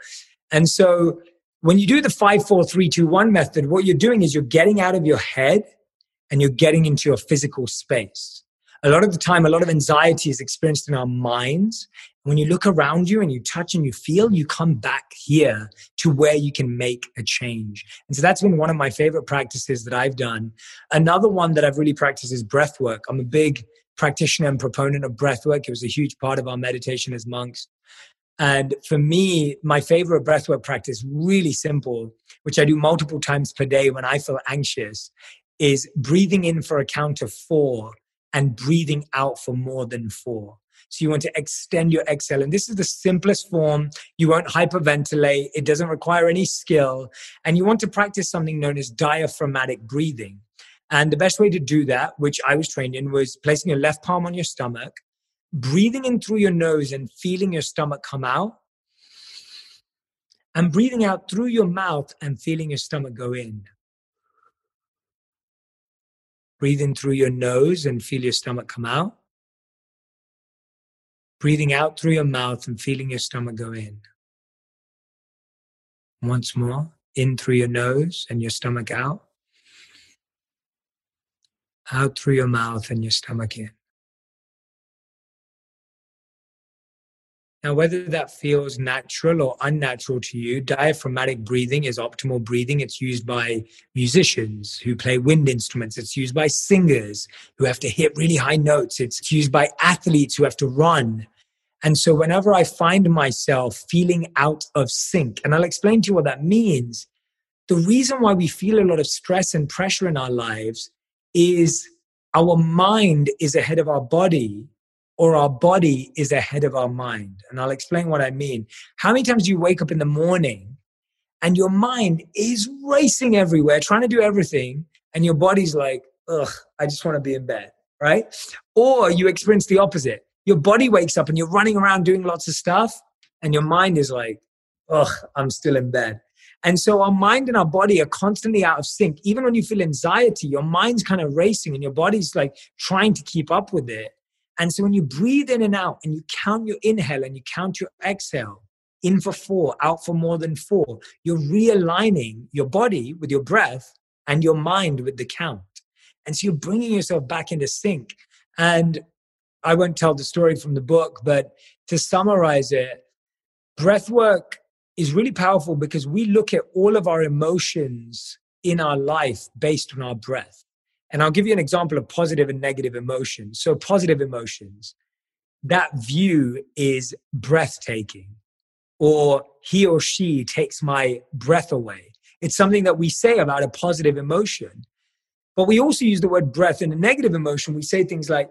And so when you do the five, four, three, two, one method, what you're doing is you're getting out of your head and you're getting into your physical space. A lot of the time, a lot of anxiety is experienced in our minds. When you look around you and you touch and you feel, you come back here to where you can make a change. And so that's been one of my favorite practices that I've done. Another one that I've really practiced is breath work. I'm a big practitioner and proponent of breath work. It was a huge part of our meditation as monks. And for me, my favorite breathwork practice, really simple, which I do multiple times per day when I feel anxious, is breathing in for a count of four and breathing out for more than four. So you want to extend your exhale. And this is the simplest form. You won't hyperventilate. It doesn't require any skill. And you want to practice something known as diaphragmatic breathing. And the best way to do that, which I was trained in, was placing your left palm on your stomach breathing in through your nose and feeling your stomach come out, and breathing out through your mouth and feeling your stomach go in. Breathing through your nose and feel your stomach come out. Breathing out through your mouth and feeling your stomach go in. Once more, in through your nose and your stomach out. Out through your mouth and your stomach in. Now, whether that feels natural or unnatural to you, diaphragmatic breathing is optimal breathing. It's used by musicians who play wind instruments. It's used by singers who have to hit really high notes. It's used by athletes who have to run. And so, whenever I find myself feeling out of sync, and I'll explain to you what that means, the reason why we feel a lot of stress and pressure in our lives is our mind is ahead of our body or our body is ahead of our mind. And I'll explain what I mean. How many times do you wake up in the morning and your mind is racing everywhere, trying to do everything, and your body's like, ugh, I just want to be in bed, right? Or you experience the opposite. Your body wakes up and you're running around doing lots of stuff, and your mind is like, ugh, I'm still in bed. And so our mind and our body are constantly out of sync. Even when you feel anxiety, your mind's kind of racing and your body's like trying to keep up with it. And so when you breathe in and out and you count your inhale and you count your exhale, in for four, out for more than four. You're realigning your body with your breath and your mind with the count. And so you're bringing yourself back into sync. And I won't tell the story from the book, but to summarize it, breath work is really powerful because we look at all of our emotions in our life based on our breath. And I'll give you an example of positive and negative emotions. So, positive emotions, that view is breathtaking, or he or she takes my breath away. It's something that we say about a positive emotion. But we also use the word breath in a negative emotion. We say things like,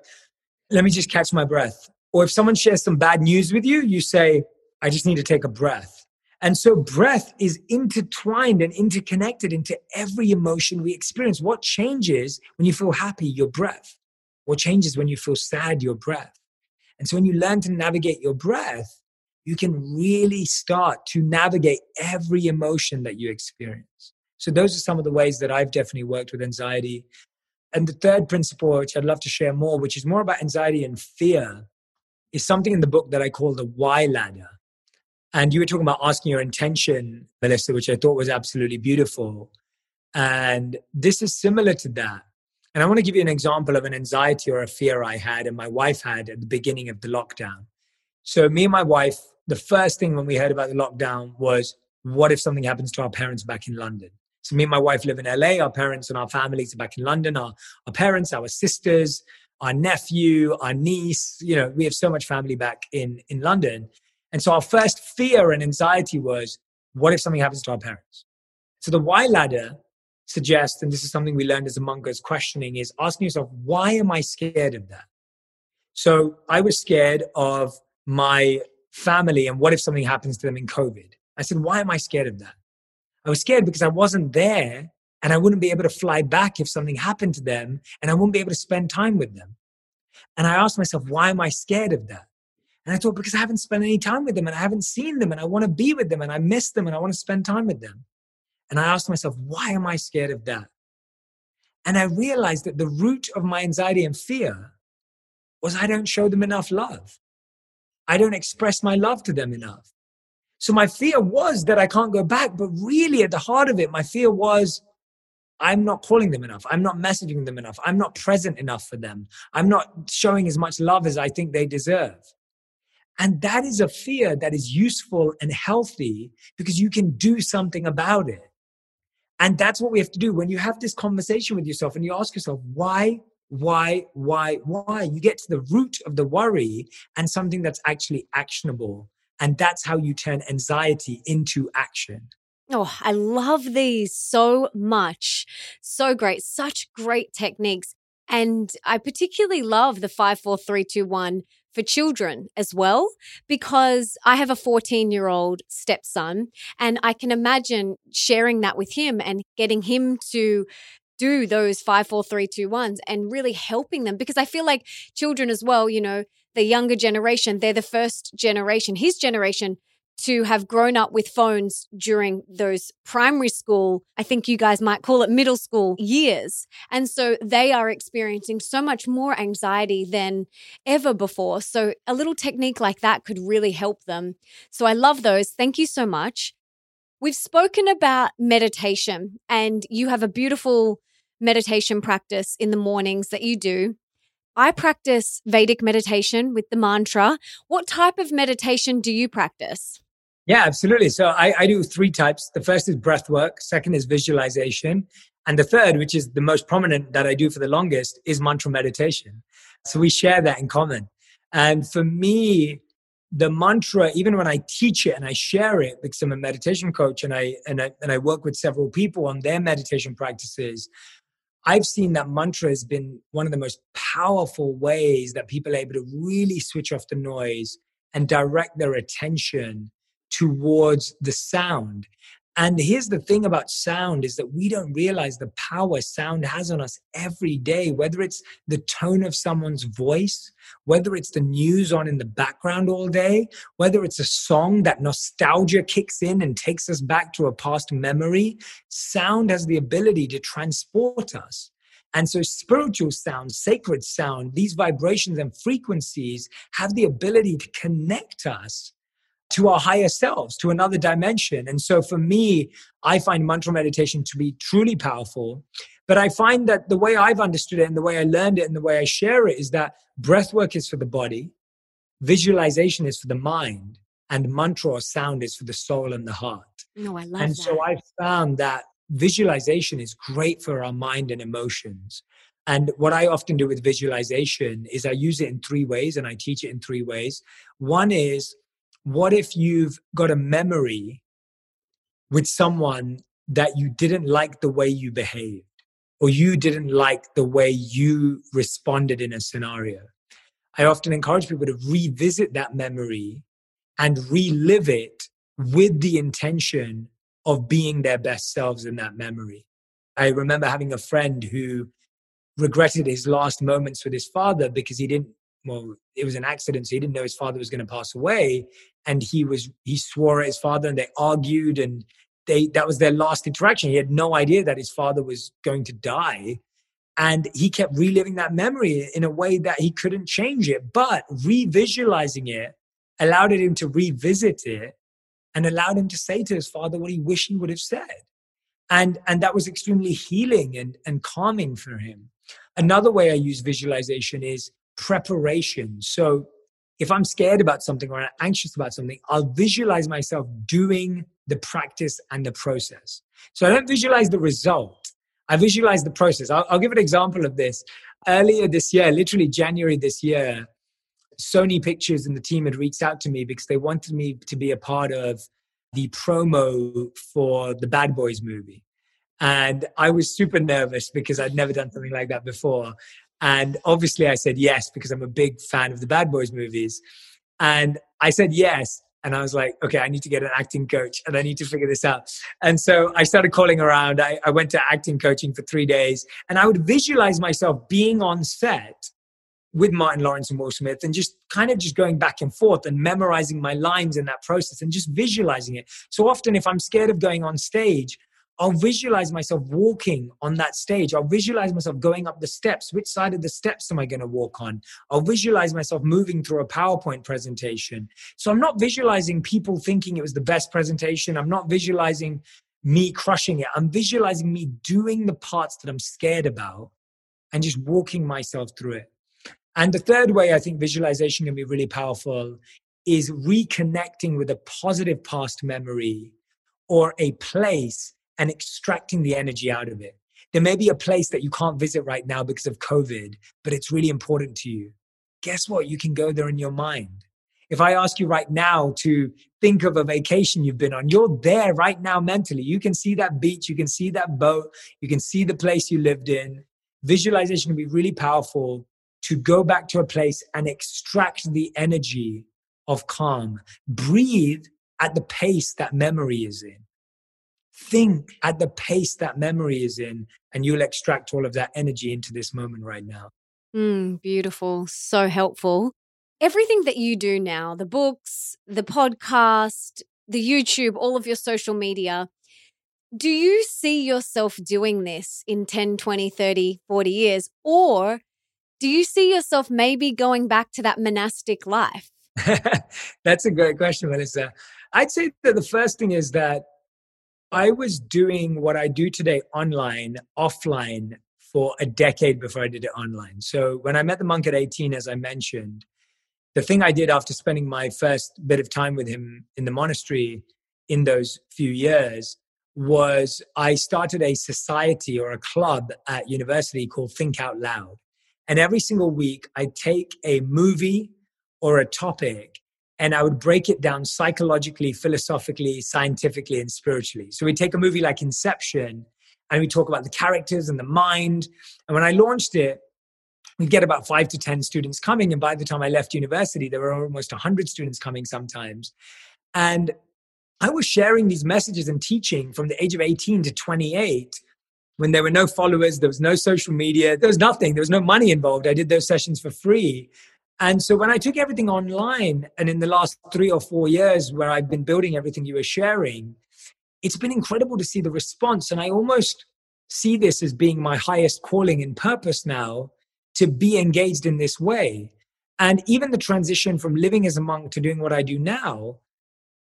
let me just catch my breath. Or if someone shares some bad news with you, you say, I just need to take a breath. And so breath is intertwined and interconnected into every emotion we experience. What changes when you feel happy? Your breath. What changes when you feel sad? Your breath. And so when you learn to navigate your breath, you can really start to navigate every emotion that you experience. So those are some of the ways that I've definitely worked with anxiety. And the third principle, which I'd love to share more, which is more about anxiety and fear, is something in the book that I call the why ladder. And you were talking about asking your intention, Melissa, which I thought was absolutely beautiful. And this is similar to that. And I want to give you an example of an anxiety or a fear I had and my wife had at the beginning of the lockdown. So, me and my wife, the first thing when we heard about the lockdown was what if something happens to our parents back in London? So, me and my wife live in LA. Our parents and our families are back in London. Our, our parents, our sisters, our nephew, our niece, you know, we have so much family back in, in London. And so our first fear and anxiety was, what if something happens to our parents? So the why ladder suggests, and this is something we learned as a monk as questioning, is asking yourself, why am I scared of that? So I was scared of my family and what if something happens to them in COVID? I said, why am I scared of that? I was scared because I wasn't there and I wouldn't be able to fly back if something happened to them and I wouldn't be able to spend time with them. And I asked myself, why am I scared of that? And I thought, because I haven't spent any time with them and I haven't seen them and I want to be with them and I miss them and I want to spend time with them. And I asked myself, why am I scared of that? And I realized that the root of my anxiety and fear was I don't show them enough love. I don't express my love to them enough. So my fear was that I can't go back. But really, at the heart of it, my fear was I'm not calling them enough. I'm not messaging them enough. I'm not present enough for them. I'm not showing as much love as I think they deserve. And that is a fear that is useful and healthy because you can do something about it. And that's what we have to do. When you have this conversation with yourself and you ask yourself, why, why, why, why, you get to the root of the worry and something that's actually actionable. And that's how you turn anxiety into action. Oh, I love these so much. So great. Such great techniques. And I particularly love the five, four, three, two, one for children as well, because I have a 14 year old stepson and I can imagine sharing that with him and getting him to do those five, four, three, two, ones and really helping them because I feel like children as well, you know, the younger generation, they're the first generation, his generation to have grown up with phones during those primary school, I think you guys might call it middle school years. And so they are experiencing so much more anxiety than ever before. So a little technique like that could really help them. So I love those. Thank you so much. We've spoken about meditation and you have a beautiful meditation practice in the mornings that you do. I practice Vedic meditation with the mantra. What type of meditation do you practice? Yeah, absolutely. So I, I do three types. The first is breath work, second is visualization, and the third, which is the most prominent that I do for the longest, is mantra meditation. So we share that in common. And for me, the mantra, even when I teach it and I share it, because I'm a meditation coach and I and I and I work with several people on their meditation practices, I've seen that mantra has been one of the most powerful ways that people are able to really switch off the noise and direct their attention towards the sound. And here's the thing about sound is that we don't realize the power sound has on us every day, whether it's the tone of someone's voice, whether it's the news on in the background all day, whether it's a song that nostalgia kicks in and takes us back to a past memory. Sound has the ability to transport us. And so, spiritual sound, sacred sound, these vibrations and frequencies have the ability to connect us to our higher selves, to another dimension. And so for me, I find mantra meditation to be truly powerful. But I find that the way I've understood it and the way I learned it and the way I share it is that breath work is for the body, visualization is for the mind, and mantra or sound is for the soul and the heart. No, I love and that. so I found that visualization is great for our mind and emotions. And what I often do with visualization is I use it in three ways and I teach it in three ways. One is what if you've got a memory with someone that you didn't like the way you behaved or you didn't like the way you responded in a scenario? I often encourage people to revisit that memory and relive it with the intention of being their best selves in that memory. I remember having a friend who regretted his last moments with his father because he didn't well it was an accident so he didn't know his father was going to pass away and he was he swore at his father and they argued and they that was their last interaction. He had no idea that his father was going to die and he kept reliving that memory in a way that he couldn't change it but revisualizing it allowed him to revisit it and allowed him to say to his father what he wished he would have said. And and that was extremely healing and and calming for him. Another way i use visualization is preparation. So if i'm scared about something or anxious about something i'll visualize myself doing the practice and the process. So i don't visualize the result. I visualize the process. I'll, I'll give an example of this. Earlier this year literally january this year Sony Pictures and the team had reached out to me because they wanted me to be a part of the promo for the Bad Boys movie. And I was super nervous because I'd never done something like that before. And obviously, I said yes because I'm a big fan of the Bad Boys movies. And I said yes. And I was like, okay, I need to get an acting coach and I need to figure this out. And so I started calling around. I, I went to acting coaching for three days and I would visualize myself being on set with Martin Lawrence and Will Smith and just kind of just going back and forth and memorizing my lines in that process and just visualizing it. So often, if I'm scared of going on stage, I'll visualize myself walking on that stage. I'll visualize myself going up the steps. Which side of the steps am I going to walk on? I'll visualize myself moving through a PowerPoint presentation. So I'm not visualizing people thinking it was the best presentation. I'm not visualizing me crushing it. I'm visualizing me doing the parts that I'm scared about and just walking myself through it. And the third way I think visualization can be really powerful is reconnecting with a positive past memory or a place and extracting the energy out of it. There may be a place that you can't visit right now because of COVID, but it's really important to you. Guess what? You can go there in your mind. If I ask you right now to think of a vacation you've been on, you're there right now mentally. You can see that beach, you can see that boat, you can see the place you lived in. Visualization can be really powerful to go back to a place and extract the energy of calm. Breathe at the pace that memory is in. Think at the pace that memory is in, and you'll extract all of that energy into this moment right now. Mm, beautiful. So helpful. Everything that you do now, the books, the podcast, the YouTube, all of your social media, do you see yourself doing this in 10, 20, 30, 40 years? Or do you see yourself maybe going back to that monastic life? That's a great question, Melissa. I'd say that the first thing is that I was doing what I do today online, offline for a decade before I did it online. So when I met the monk at 18, as I mentioned, the thing I did after spending my first bit of time with him in the monastery in those few years was I started a society or a club at university called Think Out Loud. And every single week, I'd take a movie or a topic and I would break it down psychologically, philosophically, scientifically, and spiritually. So we take a movie like Inception and we talk about the characters and the mind. And when I launched it, we'd get about five to 10 students coming. And by the time I left university, there were almost 100 students coming sometimes. And I was sharing these messages and teaching from the age of 18 to 28 when there were no followers, there was no social media, there was nothing, there was no money involved. I did those sessions for free. And so when I took everything online, and in the last three or four years where I've been building everything you were sharing, it's been incredible to see the response. And I almost see this as being my highest calling and purpose now to be engaged in this way. And even the transition from living as a monk to doing what I do now,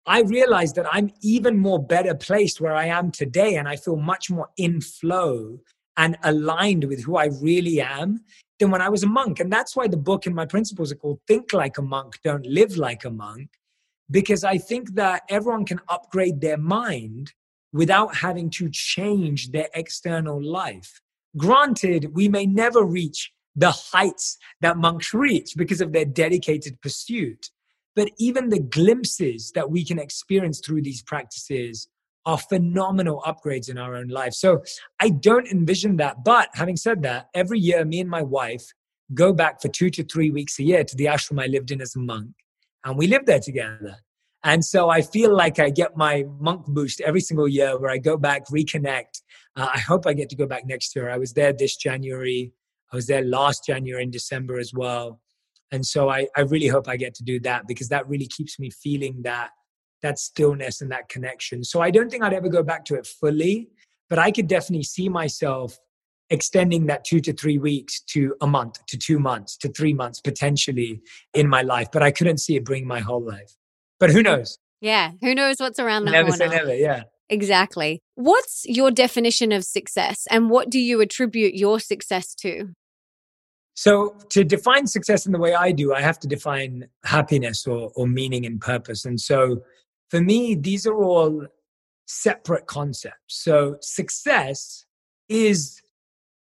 I realized that I'm even more better placed where I am today. And I feel much more in flow and aligned with who I really am than when I was a monk. And that's why the book and my principles are called Think Like a Monk, Don't Live Like a Monk, because I think that everyone can upgrade their mind without having to change their external life. Granted, we may never reach the heights that monks reach because of their dedicated pursuit. But even the glimpses that we can experience through these practices are phenomenal upgrades in our own life. So I don't envision that. But having said that, every year, me and my wife go back for two to three weeks a year to the ashram I lived in as a monk, and we live there together. And so I feel like I get my monk boost every single year where I go back, reconnect. Uh, I hope I get to go back next year. I was there this January. I was there last January in December as well. And so I, I really hope I get to do that because that really keeps me feeling that that stillness and that connection. So I don't think I'd ever go back to it fully, but I could definitely see myself extending that two to three weeks to a month, to two months, to three months potentially in my life. But I couldn't see it bring my whole life. But who knows? Yeah, who knows what's around the never corner? Never say never. Yeah. Exactly. What's your definition of success and what do you attribute your success to? So, to define success in the way I do, I have to define happiness or, or meaning and purpose. And so, for me, these are all separate concepts. So, success is,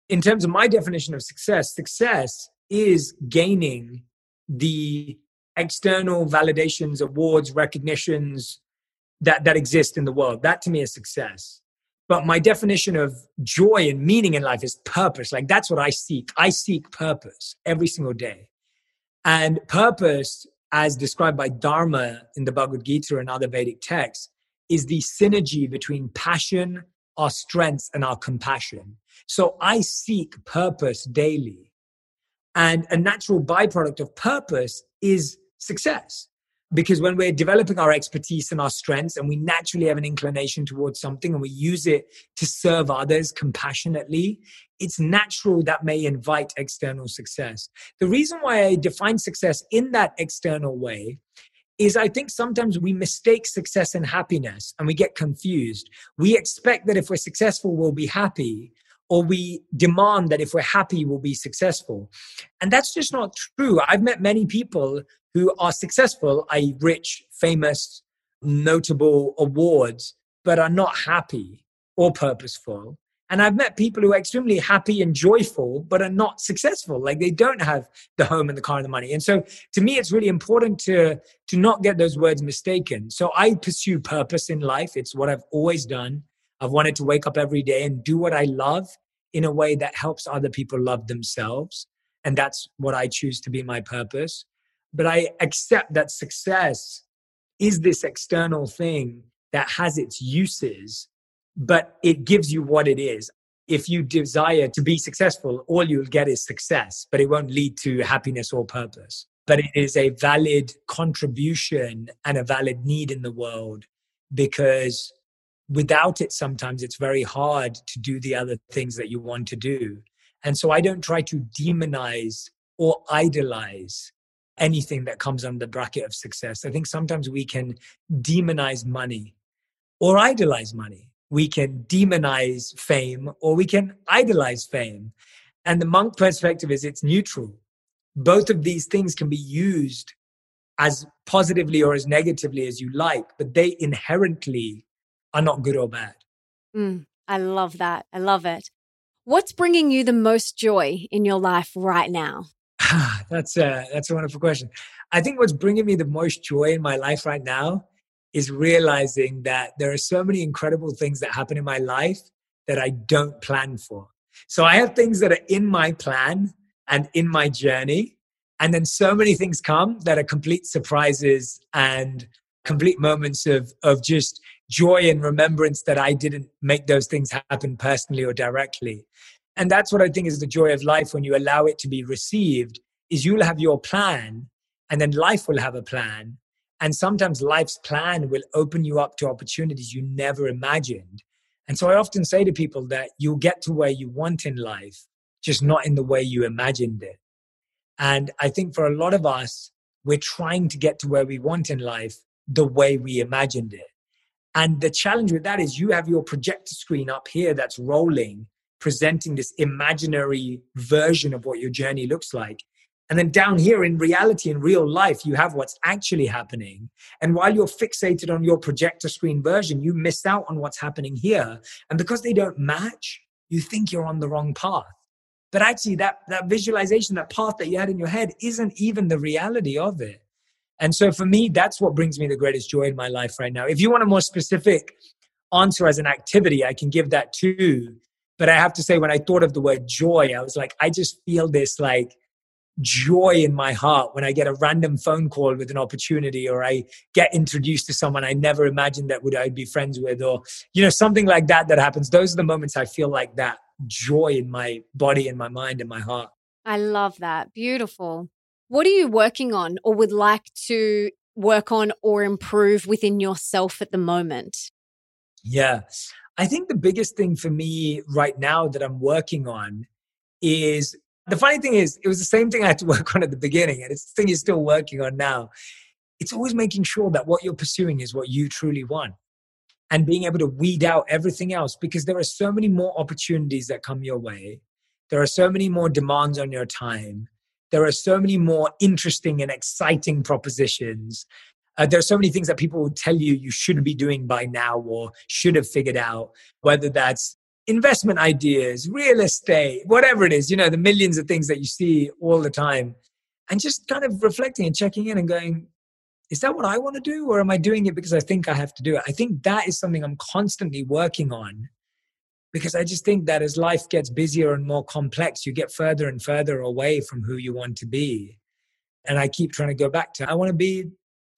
in terms of my definition of success, success is gaining the external validations, awards, recognitions that, that exist in the world. That to me is success. But my definition of joy and meaning in life is purpose. Like that's what I seek. I seek purpose every single day. And purpose, as described by Dharma in the Bhagavad Gita and other Vedic texts, is the synergy between passion, our strengths, and our compassion. So I seek purpose daily. And a natural byproduct of purpose is success because when we're developing our expertise and our strengths and we naturally have an inclination towards something and we use it to serve others compassionately it's natural that may invite external success the reason why i define success in that external way is I think sometimes we mistake success and happiness and we get confused. We expect that if we're successful, we'll be happy, or we demand that if we're happy, we'll be successful. And that's just not true. I've met many people who are successful, i.e., rich, famous, notable awards, but are not happy or purposeful. And I've met people who are extremely happy and joyful, but are not successful. Like they don't have the home and the car and the money. And so to me, it's really important to, to not get those words mistaken. So I pursue purpose in life. It's what I've always done. I've wanted to wake up every day and do what I love in a way that helps other people love themselves. And that's what I choose to be my purpose but I accept that success is this external thing that has its uses, but it gives you what it is. If you desire to be successful, all you'll get is success, but it won't lead to happiness or purpose. But it is a valid contribution and a valid need in the world because without it, sometimes it's very hard to do the other things that you want to do. And so I don't try to demonize or idolize anything that comes under the bracket of success. I think sometimes we can demonize money or idolize money. We can demonize fame or we can idolize fame. And the monk perspective is it's neutral. Both of these things can be used as positively or as negatively as you like, but they inherently are not good or bad. Mm, I love that. I love it. What's bringing you the most joy in your life right now? that's a that's a wonderful question. I think what's bringing me the most joy in my life right now is realizing that there are so many incredible things that happen in my life that I don't plan for. So I have things that are in my plan and in my journey, and then so many things come that are complete surprises and complete moments of of just joy and remembrance that I didn't make those things happen personally or directly. And that's what I think is the joy of life when you allow it to be received is you'll have your plan and then life will have a plan. And sometimes life's plan will open you up to opportunities you never imagined. And so I often say to people that you'll get to where you want in life, just not in the way you imagined it. And I think for a lot of us, we're trying to get to where we want in life, the way we imagined it. And the challenge with that is you have your projector screen up here that's rolling, presenting this imaginary version of what your journey looks like. And then down here in reality, in real life, you have what's actually happening. And while you're fixated on your projector screen version, you miss out on what's happening here. And because they don't match, you think you're on the wrong path. But actually, that, that visualization, that path that you had in your head, isn't even the reality of it. And so for me, that's what brings me the greatest joy in my life right now. If you want a more specific answer as an activity, I can give that too. But I have to say, when I thought of the word joy, I was like, I just feel this like joy in my heart when I get a random phone call with an opportunity or I get introduced to someone I never imagined that would I'd be friends with or you know something like that that happens. Those are the moments I feel like that joy in my body and my mind and my heart. I love that. Beautiful. What are you working on or would like to work on or improve within yourself at the moment? Yeah I think the biggest thing for me right now that I'm working on is the funny thing is, it was the same thing I had to work on at the beginning, and it's the thing you're still working on now. It's always making sure that what you're pursuing is what you truly want and being able to weed out everything else because there are so many more opportunities that come your way. There are so many more demands on your time. There are so many more interesting and exciting propositions. Uh, there are so many things that people will tell you you should be doing by now or should have figured out, whether that's investment ideas, real estate, whatever it is, you know, the millions of things that you see all the time. And just kind of reflecting and checking in and going, is that what I want to do? Or am I doing it because I think I have to do it? I think that is something I'm constantly working on because I just think that as life gets busier and more complex, you get further and further away from who you want to be. And I keep trying to go back to, I want to be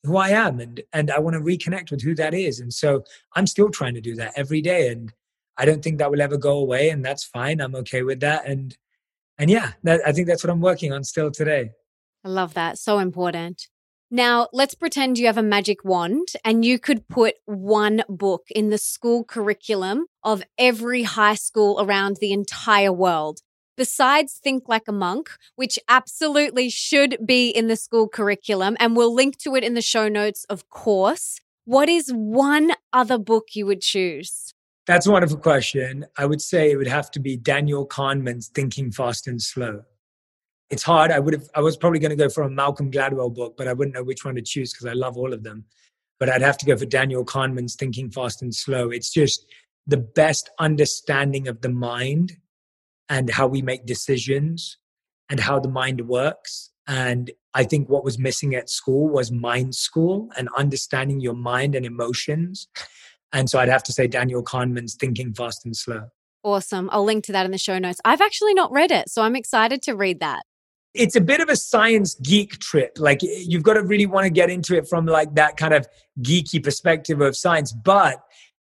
who I am and, and I want to reconnect with who that is. And so I'm still trying to do that every day. And I don't think that will ever go away, and that's fine. I'm okay with that. And and yeah, that, I think that's what I'm working on still today. I love that. So important. Now, let's pretend you have a magic wand and you could put one book in the school curriculum of every high school around the entire world. Besides Think Like a Monk, which absolutely should be in the school curriculum, and we'll link to it in the show notes, of course. What is one other book you would choose? That's a wonderful question. I would say it would have to be Daniel Kahneman's Thinking Fast and Slow. It's hard. I would have I was probably going to go for a Malcolm Gladwell book, but I wouldn't know which one to choose because I love all of them. But I'd have to go for Daniel Kahneman's Thinking Fast and Slow. It's just the best understanding of the mind and how we make decisions and how the mind works. And I think what was missing at school was mind school and understanding your mind and emotions and so I'd have to say Daniel Kahneman's Thinking Fast and Slow. Awesome. I'll link to that in the show notes. I've actually not read it, so I'm excited to read that. It's a bit of a science geek trip. Like you've got to really want to get into it from like that kind of geeky perspective of science, but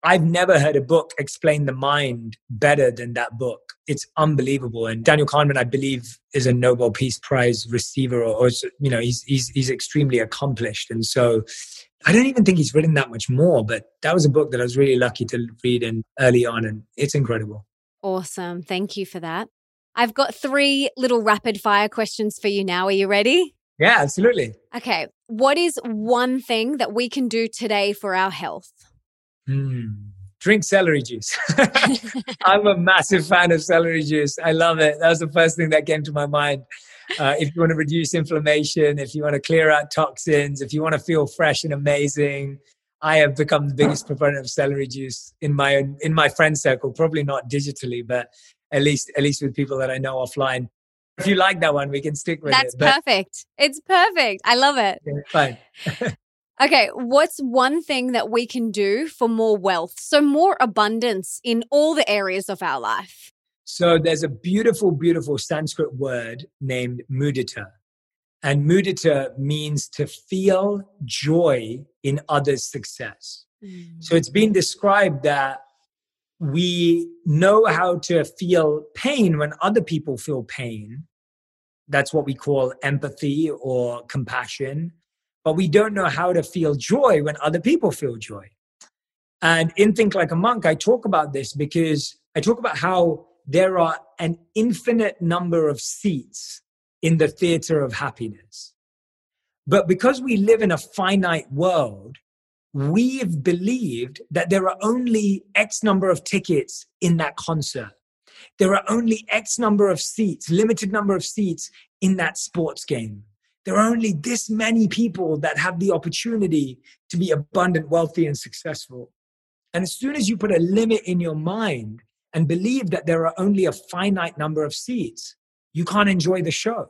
I've never heard a book explain the mind better than that book. It's unbelievable. And Daniel Kahneman, I believe, is a Nobel Peace Prize receiver, or, or you know, he's he's he's extremely accomplished. And so, I don't even think he's written that much more. But that was a book that I was really lucky to read in early on, and it's incredible. Awesome. Thank you for that. I've got three little rapid fire questions for you now. Are you ready? Yeah, absolutely. Okay. What is one thing that we can do today for our health? Mm. Drink celery juice. I'm a massive fan of celery juice. I love it. That was the first thing that came to my mind. Uh, if you want to reduce inflammation, if you want to clear out toxins, if you want to feel fresh and amazing, I have become the biggest proponent of celery juice in my in my friend circle. Probably not digitally, but at least at least with people that I know offline. If you like that one, we can stick with That's it. That's perfect. It's perfect. I love it. Okay, fine. Okay, what's one thing that we can do for more wealth? So, more abundance in all the areas of our life. So, there's a beautiful, beautiful Sanskrit word named mudita. And mudita means to feel joy in others' success. Mm. So, it's been described that we know how to feel pain when other people feel pain. That's what we call empathy or compassion but we don't know how to feel joy when other people feel joy. And in Think Like a Monk, I talk about this because I talk about how there are an infinite number of seats in the theater of happiness. But because we live in a finite world, we've believed that there are only X number of tickets in that concert. There are only X number of seats, limited number of seats in that sports game. There are only this many people that have the opportunity to be abundant, wealthy, and successful. And as soon as you put a limit in your mind and believe that there are only a finite number of seats, you can't enjoy the show.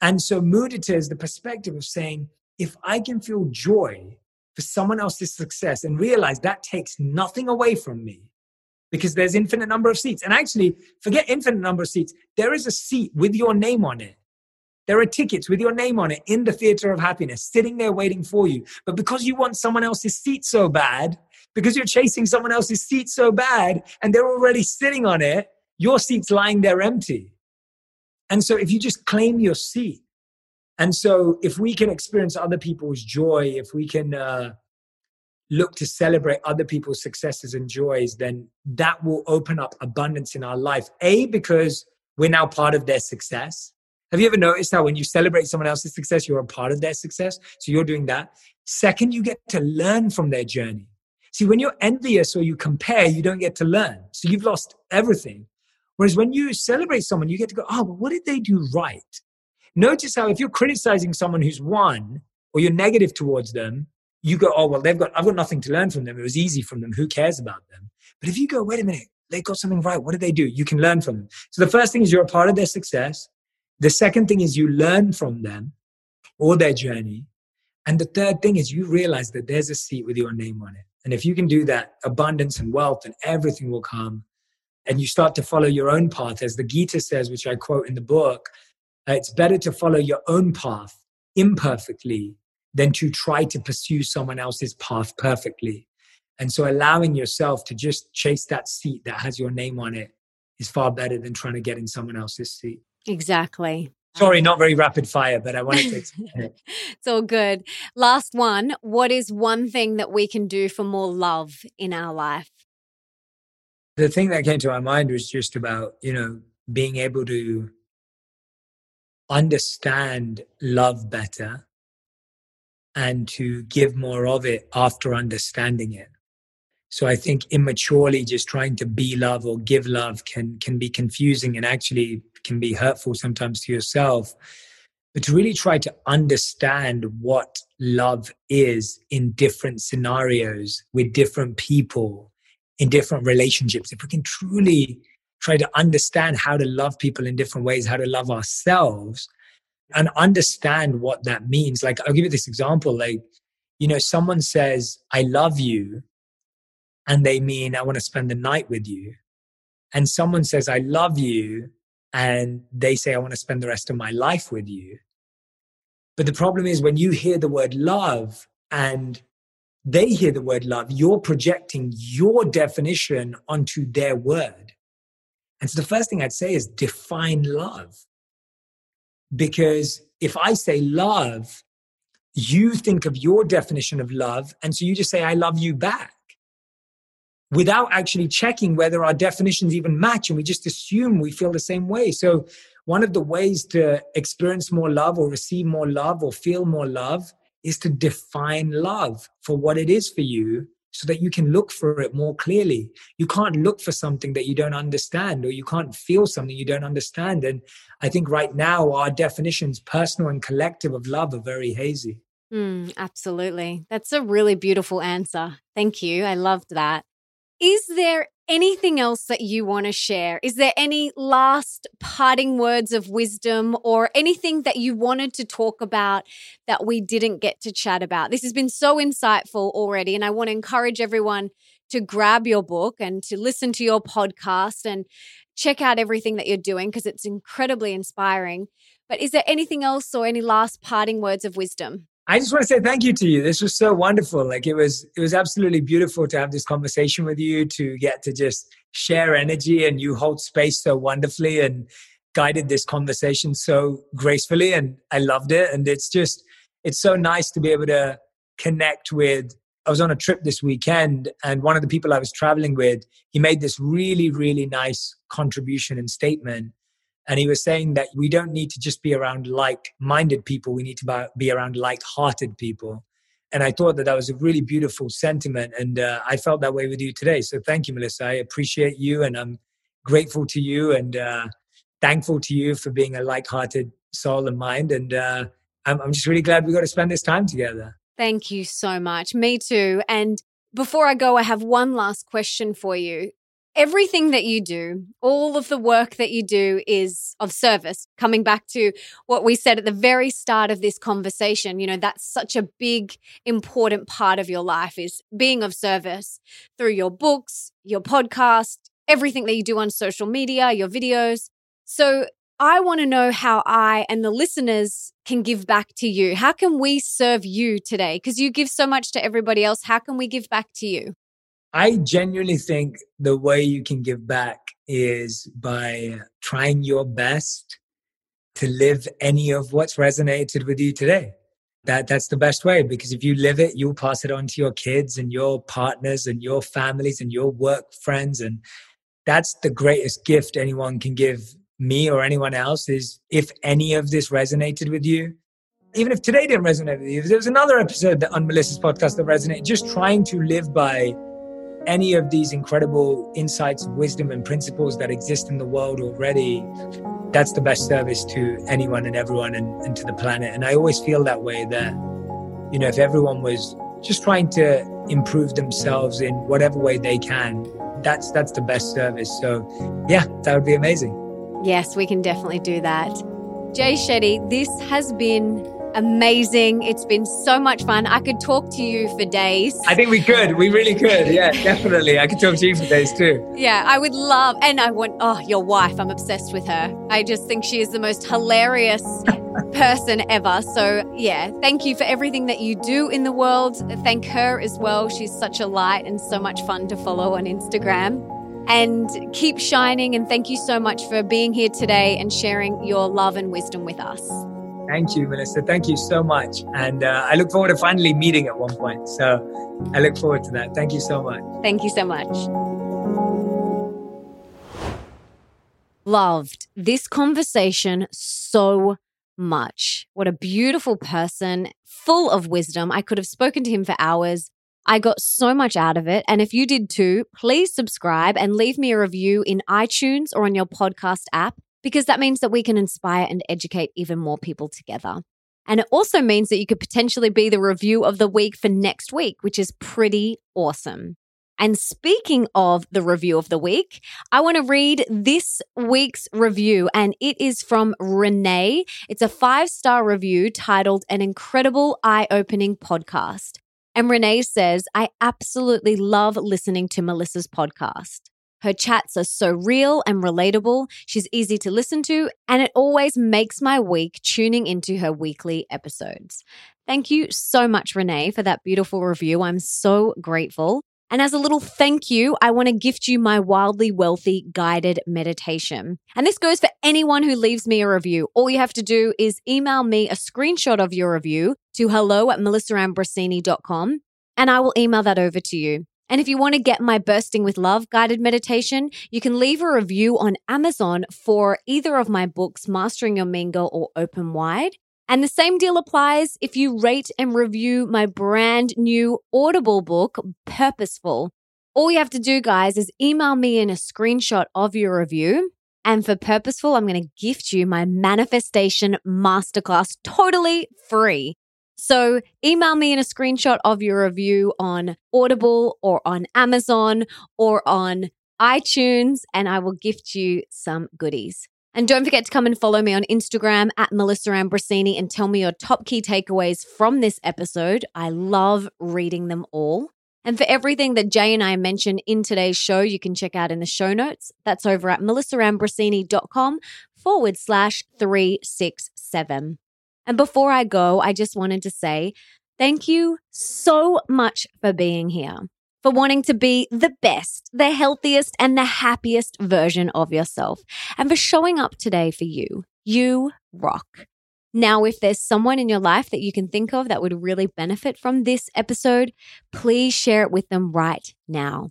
And so mudita is the perspective of saying, if I can feel joy for someone else's success and realize that takes nothing away from me because there's infinite number of seats. And actually, forget infinite number of seats. There is a seat with your name on it. There are tickets with your name on it in the theater of happiness, sitting there waiting for you. But because you want someone else's seat so bad, because you're chasing someone else's seat so bad, and they're already sitting on it, your seat's lying there empty. And so if you just claim your seat, and so if we can experience other people's joy, if we can uh, look to celebrate other people's successes and joys, then that will open up abundance in our life. A, because we're now part of their success. Have you ever noticed how when you celebrate someone else's success, you're a part of their success? So you're doing that. Second, you get to learn from their journey. See, when you're envious or you compare, you don't get to learn. So you've lost everything. Whereas when you celebrate someone, you get to go, oh, but what did they do right? Notice how if you're criticizing someone who's won or you're negative towards them, you go, oh, well, they've got, I've got nothing to learn from them. It was easy from them. Who cares about them? But if you go, wait a minute, they got something right. What did they do? You can learn from them. So the first thing is you're a part of their success. The second thing is you learn from them or their journey. And the third thing is you realize that there's a seat with your name on it. And if you can do that, abundance and wealth and everything will come. And you start to follow your own path. As the Gita says, which I quote in the book, uh, it's better to follow your own path imperfectly than to try to pursue someone else's path perfectly. And so allowing yourself to just chase that seat that has your name on it is far better than trying to get in someone else's seat. Exactly. Sorry, not very rapid fire, but I wanted to explain it. it's all good. Last one. What is one thing that we can do for more love in our life? The thing that came to my mind was just about, you know, being able to understand love better and to give more of it after understanding it. So I think immaturely just trying to be love or give love can can be confusing and actually can be hurtful sometimes to yourself. But to really try to understand what love is in different scenarios with different people in different relationships, if we can truly try to understand how to love people in different ways, how to love ourselves, and understand what that means. Like, I'll give you this example. Like, you know, someone says, I love you, and they mean, I want to spend the night with you. And someone says, I love you, and they say, I want to spend the rest of my life with you. But the problem is when you hear the word love and they hear the word love, you're projecting your definition onto their word. And so the first thing I'd say is define love. Because if I say love, you think of your definition of love. And so you just say, I love you back without actually checking whether our definitions even match. And we just assume we feel the same way. So one of the ways to experience more love or receive more love or feel more love is to define love for what it is for you so that you can look for it more clearly. You can't look for something that you don't understand, or you can't feel something you don't understand. And I think right now, our definitions, personal and collective, of love are very hazy. Mm, absolutely. That's a really beautiful answer. Thank you. I loved that. Is there anything else that you want to share? Is there any last parting words of wisdom or anything that you wanted to talk about that we didn't get to chat about? This has been so insightful already, and I want to encourage everyone to grab your book and to listen to your podcast and check out everything that you're doing because it's incredibly inspiring. But is there anything else or any last parting words of wisdom? I just want to say thank you to you. This was so wonderful. Like it was, it was absolutely beautiful to have this conversation with you, to get to just share energy and you hold space so wonderfully and guided this conversation so gracefully. And I loved it. And it's just, it's so nice to be able to connect with. I was on a trip this weekend and one of the people I was traveling with, he made this really, really nice contribution and statement And he was saying that we don't need to just be around like minded people, we need to be around like hearted people. And I thought that that was a really beautiful sentiment. And uh, I felt that way with you today. So thank you, Melissa. I appreciate you and I'm grateful to you and uh, thankful to you for being a like hearted soul and mind. And uh, I'm, I'm just really glad we got to spend this time together. Thank you so much. Me too. And before I go, I have one last question for you. Everything that you do, all of the work that you do is of service. Coming back to what we said at the very start of this conversation, you know, that's such a big, important part of your life is being of service through your books, your podcast, everything that you do on social media, your videos. So I want to know how I and the listeners can give back to you. How can we serve you today? Because you give so much to everybody else. How can we give back to you? I genuinely think the way you can give back is by trying your best to live any of what's resonated with you today. That that's the best way because if you live it, you'll pass it on to your kids and your partners and your families and your work friends and that's the greatest gift anyone can give me or anyone else is if any of this resonated with you, even if today didn't resonate with you, there was another episode on Melissa's podcast that resonated, just trying to live by any of these incredible insights, wisdom, and principles that exist in the world already, that's the best service to anyone and everyone and, and to the planet. And I always feel that way that, you know, if everyone was just trying to improve themselves in whatever way they can, that's that's the best service. So yeah, that would be amazing. Yes, we can definitely do that. Jay Shetty, this has been amazing. It's been so much fun. I could talk to you for days. I think we could. We really could. Yeah, definitely. I could talk to you for days too. Yeah, I would love. And I want, oh, your wife. I'm obsessed with her. I just think she is the most hilarious person ever. So, yeah, thank you for everything that you do in the world. Thank her as well. She's such a light and so much fun to follow on Instagram and keep shining. And thank you so much for being here today and sharing your love and wisdom with us. Thank you, Melissa. Thank you so much. And uh, I look forward to finally meeting at one point. So I look forward to that. Thank you so much. Thank you so much. Loved this conversation so much. What a beautiful person, full of wisdom. I could have spoken to him for hours. I got so much out of it. And if you did too, please subscribe and leave me a review in iTunes or on your podcast app, because that means that we can inspire and educate even more people together. And it also means that you could potentially be the review of the week for next week, which is pretty awesome. And speaking of the review of the week, I want to read this week's review, and it is from Renee. It's a five star review titled An Incredible Eye Opening Podcast. And Renee says, I absolutely love listening to Melissa's podcast. Her chats are so real and relatable. She's easy to listen to, and it always makes my week tuning into her weekly episodes. Thank you so much, Renee, for that beautiful review. I'm so grateful. And as a little thank you, I want to gift you my wildly wealthy guided meditation. And this goes for anyone who leaves me a review. All you have to do is email me a screenshot of your review to hello at melissaambrosini.com and I will email that over to you. And if you want to get my Bursting with Love guided meditation, you can leave a review on Amazon for either of my books, Mastering Your Mean Girl or Open Wide. And the same deal applies if you rate and review my brand new Audible book, Purposeful. All you have to do, guys, is email me in a screenshot of your review. And for Purposeful, I'm going to gift you my manifestation masterclass totally free. So email me in a screenshot of your review on Audible or on Amazon or on iTunes, and I will gift you some goodies. And don't forget to come and follow me on Instagram at Melissa Ambrosini and tell me your top key takeaways from this episode. I love reading them all. And for everything that Jay and I mentioned in today's show, you can check out in the show notes. That's over at melissaambrosini.com forward slash 367. And before I go, I just wanted to say thank you so much for being here for wanting to be the best, the healthiest, and the happiest version of yourself, and for showing up today for you. You rock. Now, if there's someone in your life that you can think of that would really benefit from this episode, please share it with them right now.